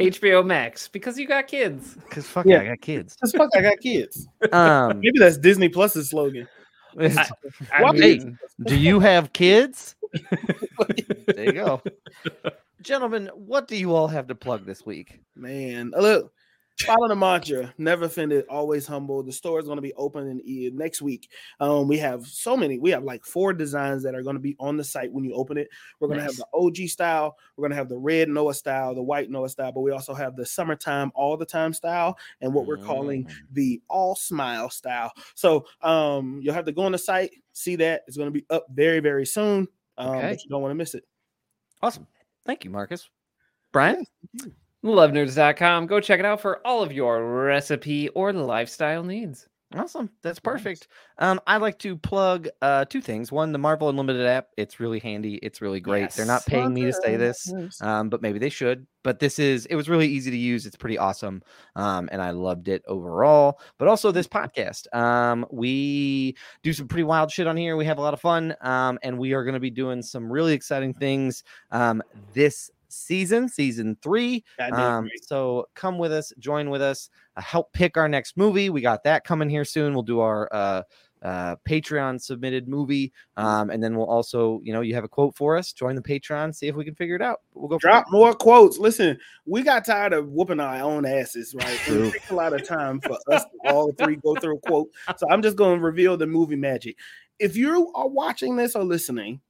HBO Max because you got kids. Because fuck Yeah. yeah, I got kids. Just fuck, I got kids. Um, Maybe that's Disney Plus's slogan. I Why mean, do you have kids? there you go. Gentlemen, what do you all have to plug this week? Man, look, follow the mantra: never offended, always humble. The store is going to be open in next week. Um, we have so many. We have like four designs that are going to be on the site when you open it. We're going to have the OG style. We're going to have the red Noah style, the white Noah style, but we also have the summertime, all the time style, and what we're calling Mm. the all smile style. So um, you'll have to go on the site, see that it's going to be up very, very soon. Um, Okay. but you don't want to miss it. Awesome. Thank you, Marcus. Brian? lovenerds.com. Go check it out for all of your recipe or lifestyle needs. Awesome. That's Nice. perfect. Um, I like to plug uh two things. One, the Marvel Unlimited app. It's really handy. It's really great. They're not Yes. paying me to say this. Um, but maybe they should. But this is it was really easy to use. It's pretty awesome. Um, and I loved it overall. But also this podcast. Um, we do some pretty wild shit on here. We have a lot of fun. Um, and we are gonna be doing some really exciting things um this season, season three. Um, so come with us, join with us, uh, help pick our next movie. We got that coming here soon. We'll do our uh, uh, Patreon submitted movie, um, and then we'll also, you know, you have a quote for us. Join the Patreon, see if we can figure it out. We'll go Drop more quotes. Listen, we got tired of whooping our own asses, right? It takes a lot of time for us to all three go through a quote. So I'm just going to reveal the movie magic. If you are watching this or listening,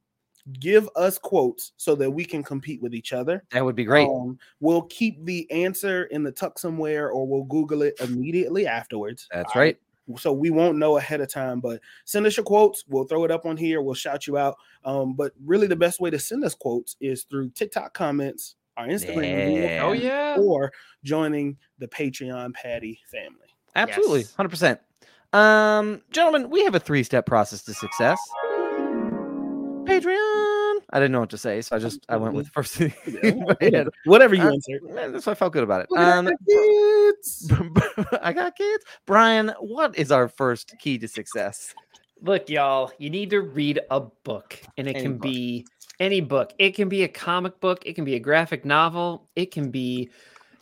give us quotes so that we can compete with each other. That would be great. Um, we'll keep the answer in the tuck somewhere, or we'll Google it immediately afterwards. That's All right. so we won't know ahead of time but send us your quotes we'll throw it up on here we'll shout you out um but really the best way to send us quotes is through tiktok comments our instagram Yeah. Oh yeah. or joining the patreon patty family Absolutely, Yes. hundred percent. Um, gentlemen, we have a three-step process to success. Patreon. I didn't know what to say, so I just I went with the first thing. in whatever you Uh, insert Man, That's why I felt good about it. Um, kids. I got kids. Brian, what is our first key to success? Look, y'all, you need to read a book, and it Any can book. be any book. It can be a comic book, it can be a graphic novel, it can be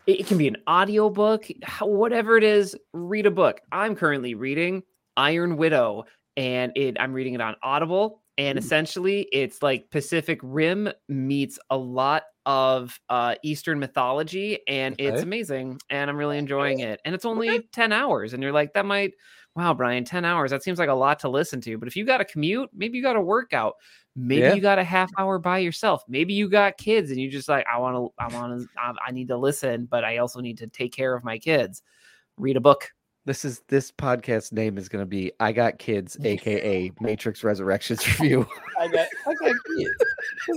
it can be an audio book, whatever it is, read a book. I'm currently reading Iron Widow and it I'm reading it on Audible and essentially it's like Pacific Rim meets a lot of uh Eastern mythology and it's amazing and I'm really enjoying it. And it's only 10 hours and you're like that might wow, Brian, 10 hours. That seems like a lot to listen to. But if you got a commute, maybe you got a workout, maybe Yeah. you got a half hour by yourself, maybe you got kids and you just like, I want to, I want to, I, I need to listen, but I also need to take care of my kids. Read a book. This is this podcast name is going to be I got kids, aka Matrix Resurrections review. i got i got kids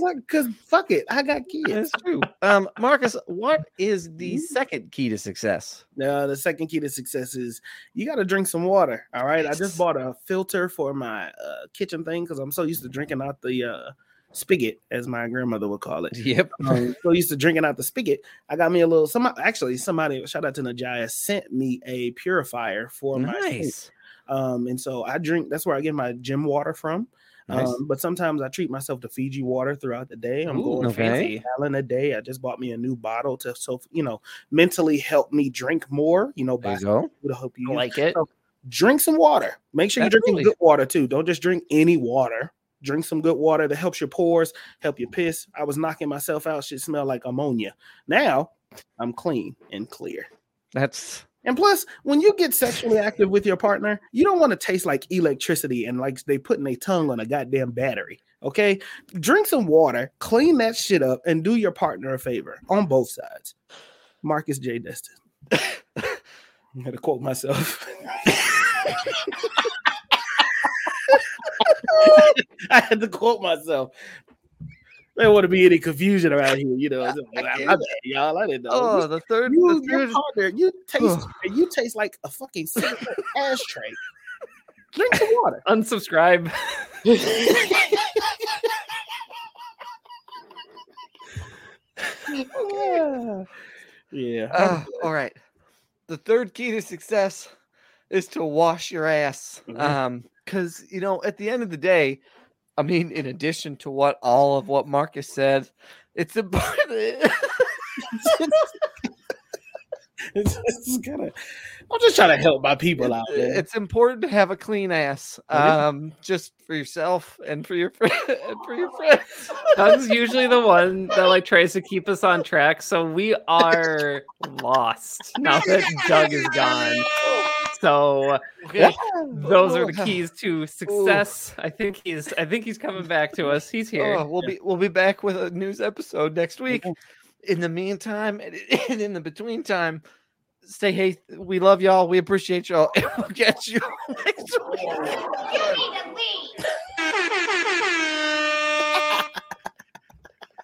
like because fuck it i got kids That's true. Um, Marcus, what is the Mhm. second key to success? Now, the second key to success is you got to drink some water. All right. I just bought a filter for my uh, kitchen thing because I'm so used to drinking out the uh, spigot, as my grandmother would call it. Yep. Um, so used to drinking out the spigot. I got me a little. Some actually somebody shout out to Najaya sent me a purifier for my sink. Nice. Um, and so I drink. That's where I get my gym water from. Nice. Um, but sometimes I treat myself to Fiji water throughout the day. I'm Ooh, going okay. fancy. gallon a day. I just bought me a new bottle to so you know mentally help me drink more. You know, there by you go. to help you I like it. drink some water. Make sure you're drinking good water too. Don't just drink any water. Drink some good water that helps your pores, help your piss. I was knocking myself out. Shit smelled like ammonia. Now I'm clean and clear. That's And plus, when you get sexually active with your partner, you don't want to taste like electricity and like they putting their tongue on a goddamn battery. Okay, drink some water, clean that shit up, and do your partner a favor on both sides. Marcus J. Destin. I'm gonna quote myself. I had to quote myself. There want to be any confusion around here, you know. it's like, My bad, y'all. I didn't know. oh the third. You, the third partner, you taste, you taste like a fucking ashtray. Drink some water. Unsubscribe. yeah. Uh, all right. The third key to success is to wash your ass. Mhm. Um, because you know, at the end of the day, I mean, in addition to what all of what Marcus said, it's important. it's, it's kinda, I'm just trying to help my people out there. it's important to have a clean ass. Um, just for yourself and for your friend and for your friends. Doug's usually the one that like tries to keep us on track. So we are lost now that Doug is gone. So Okay. those are the keys to success. I think he's I think he's coming back to us. He's here. Oh, we'll be we'll be back with a news episode next week. Mm-hmm. In the meantime, and and in the between time, say hey. We love y'all. We appreciate y'all. And we'll catch you next week. You need to leave.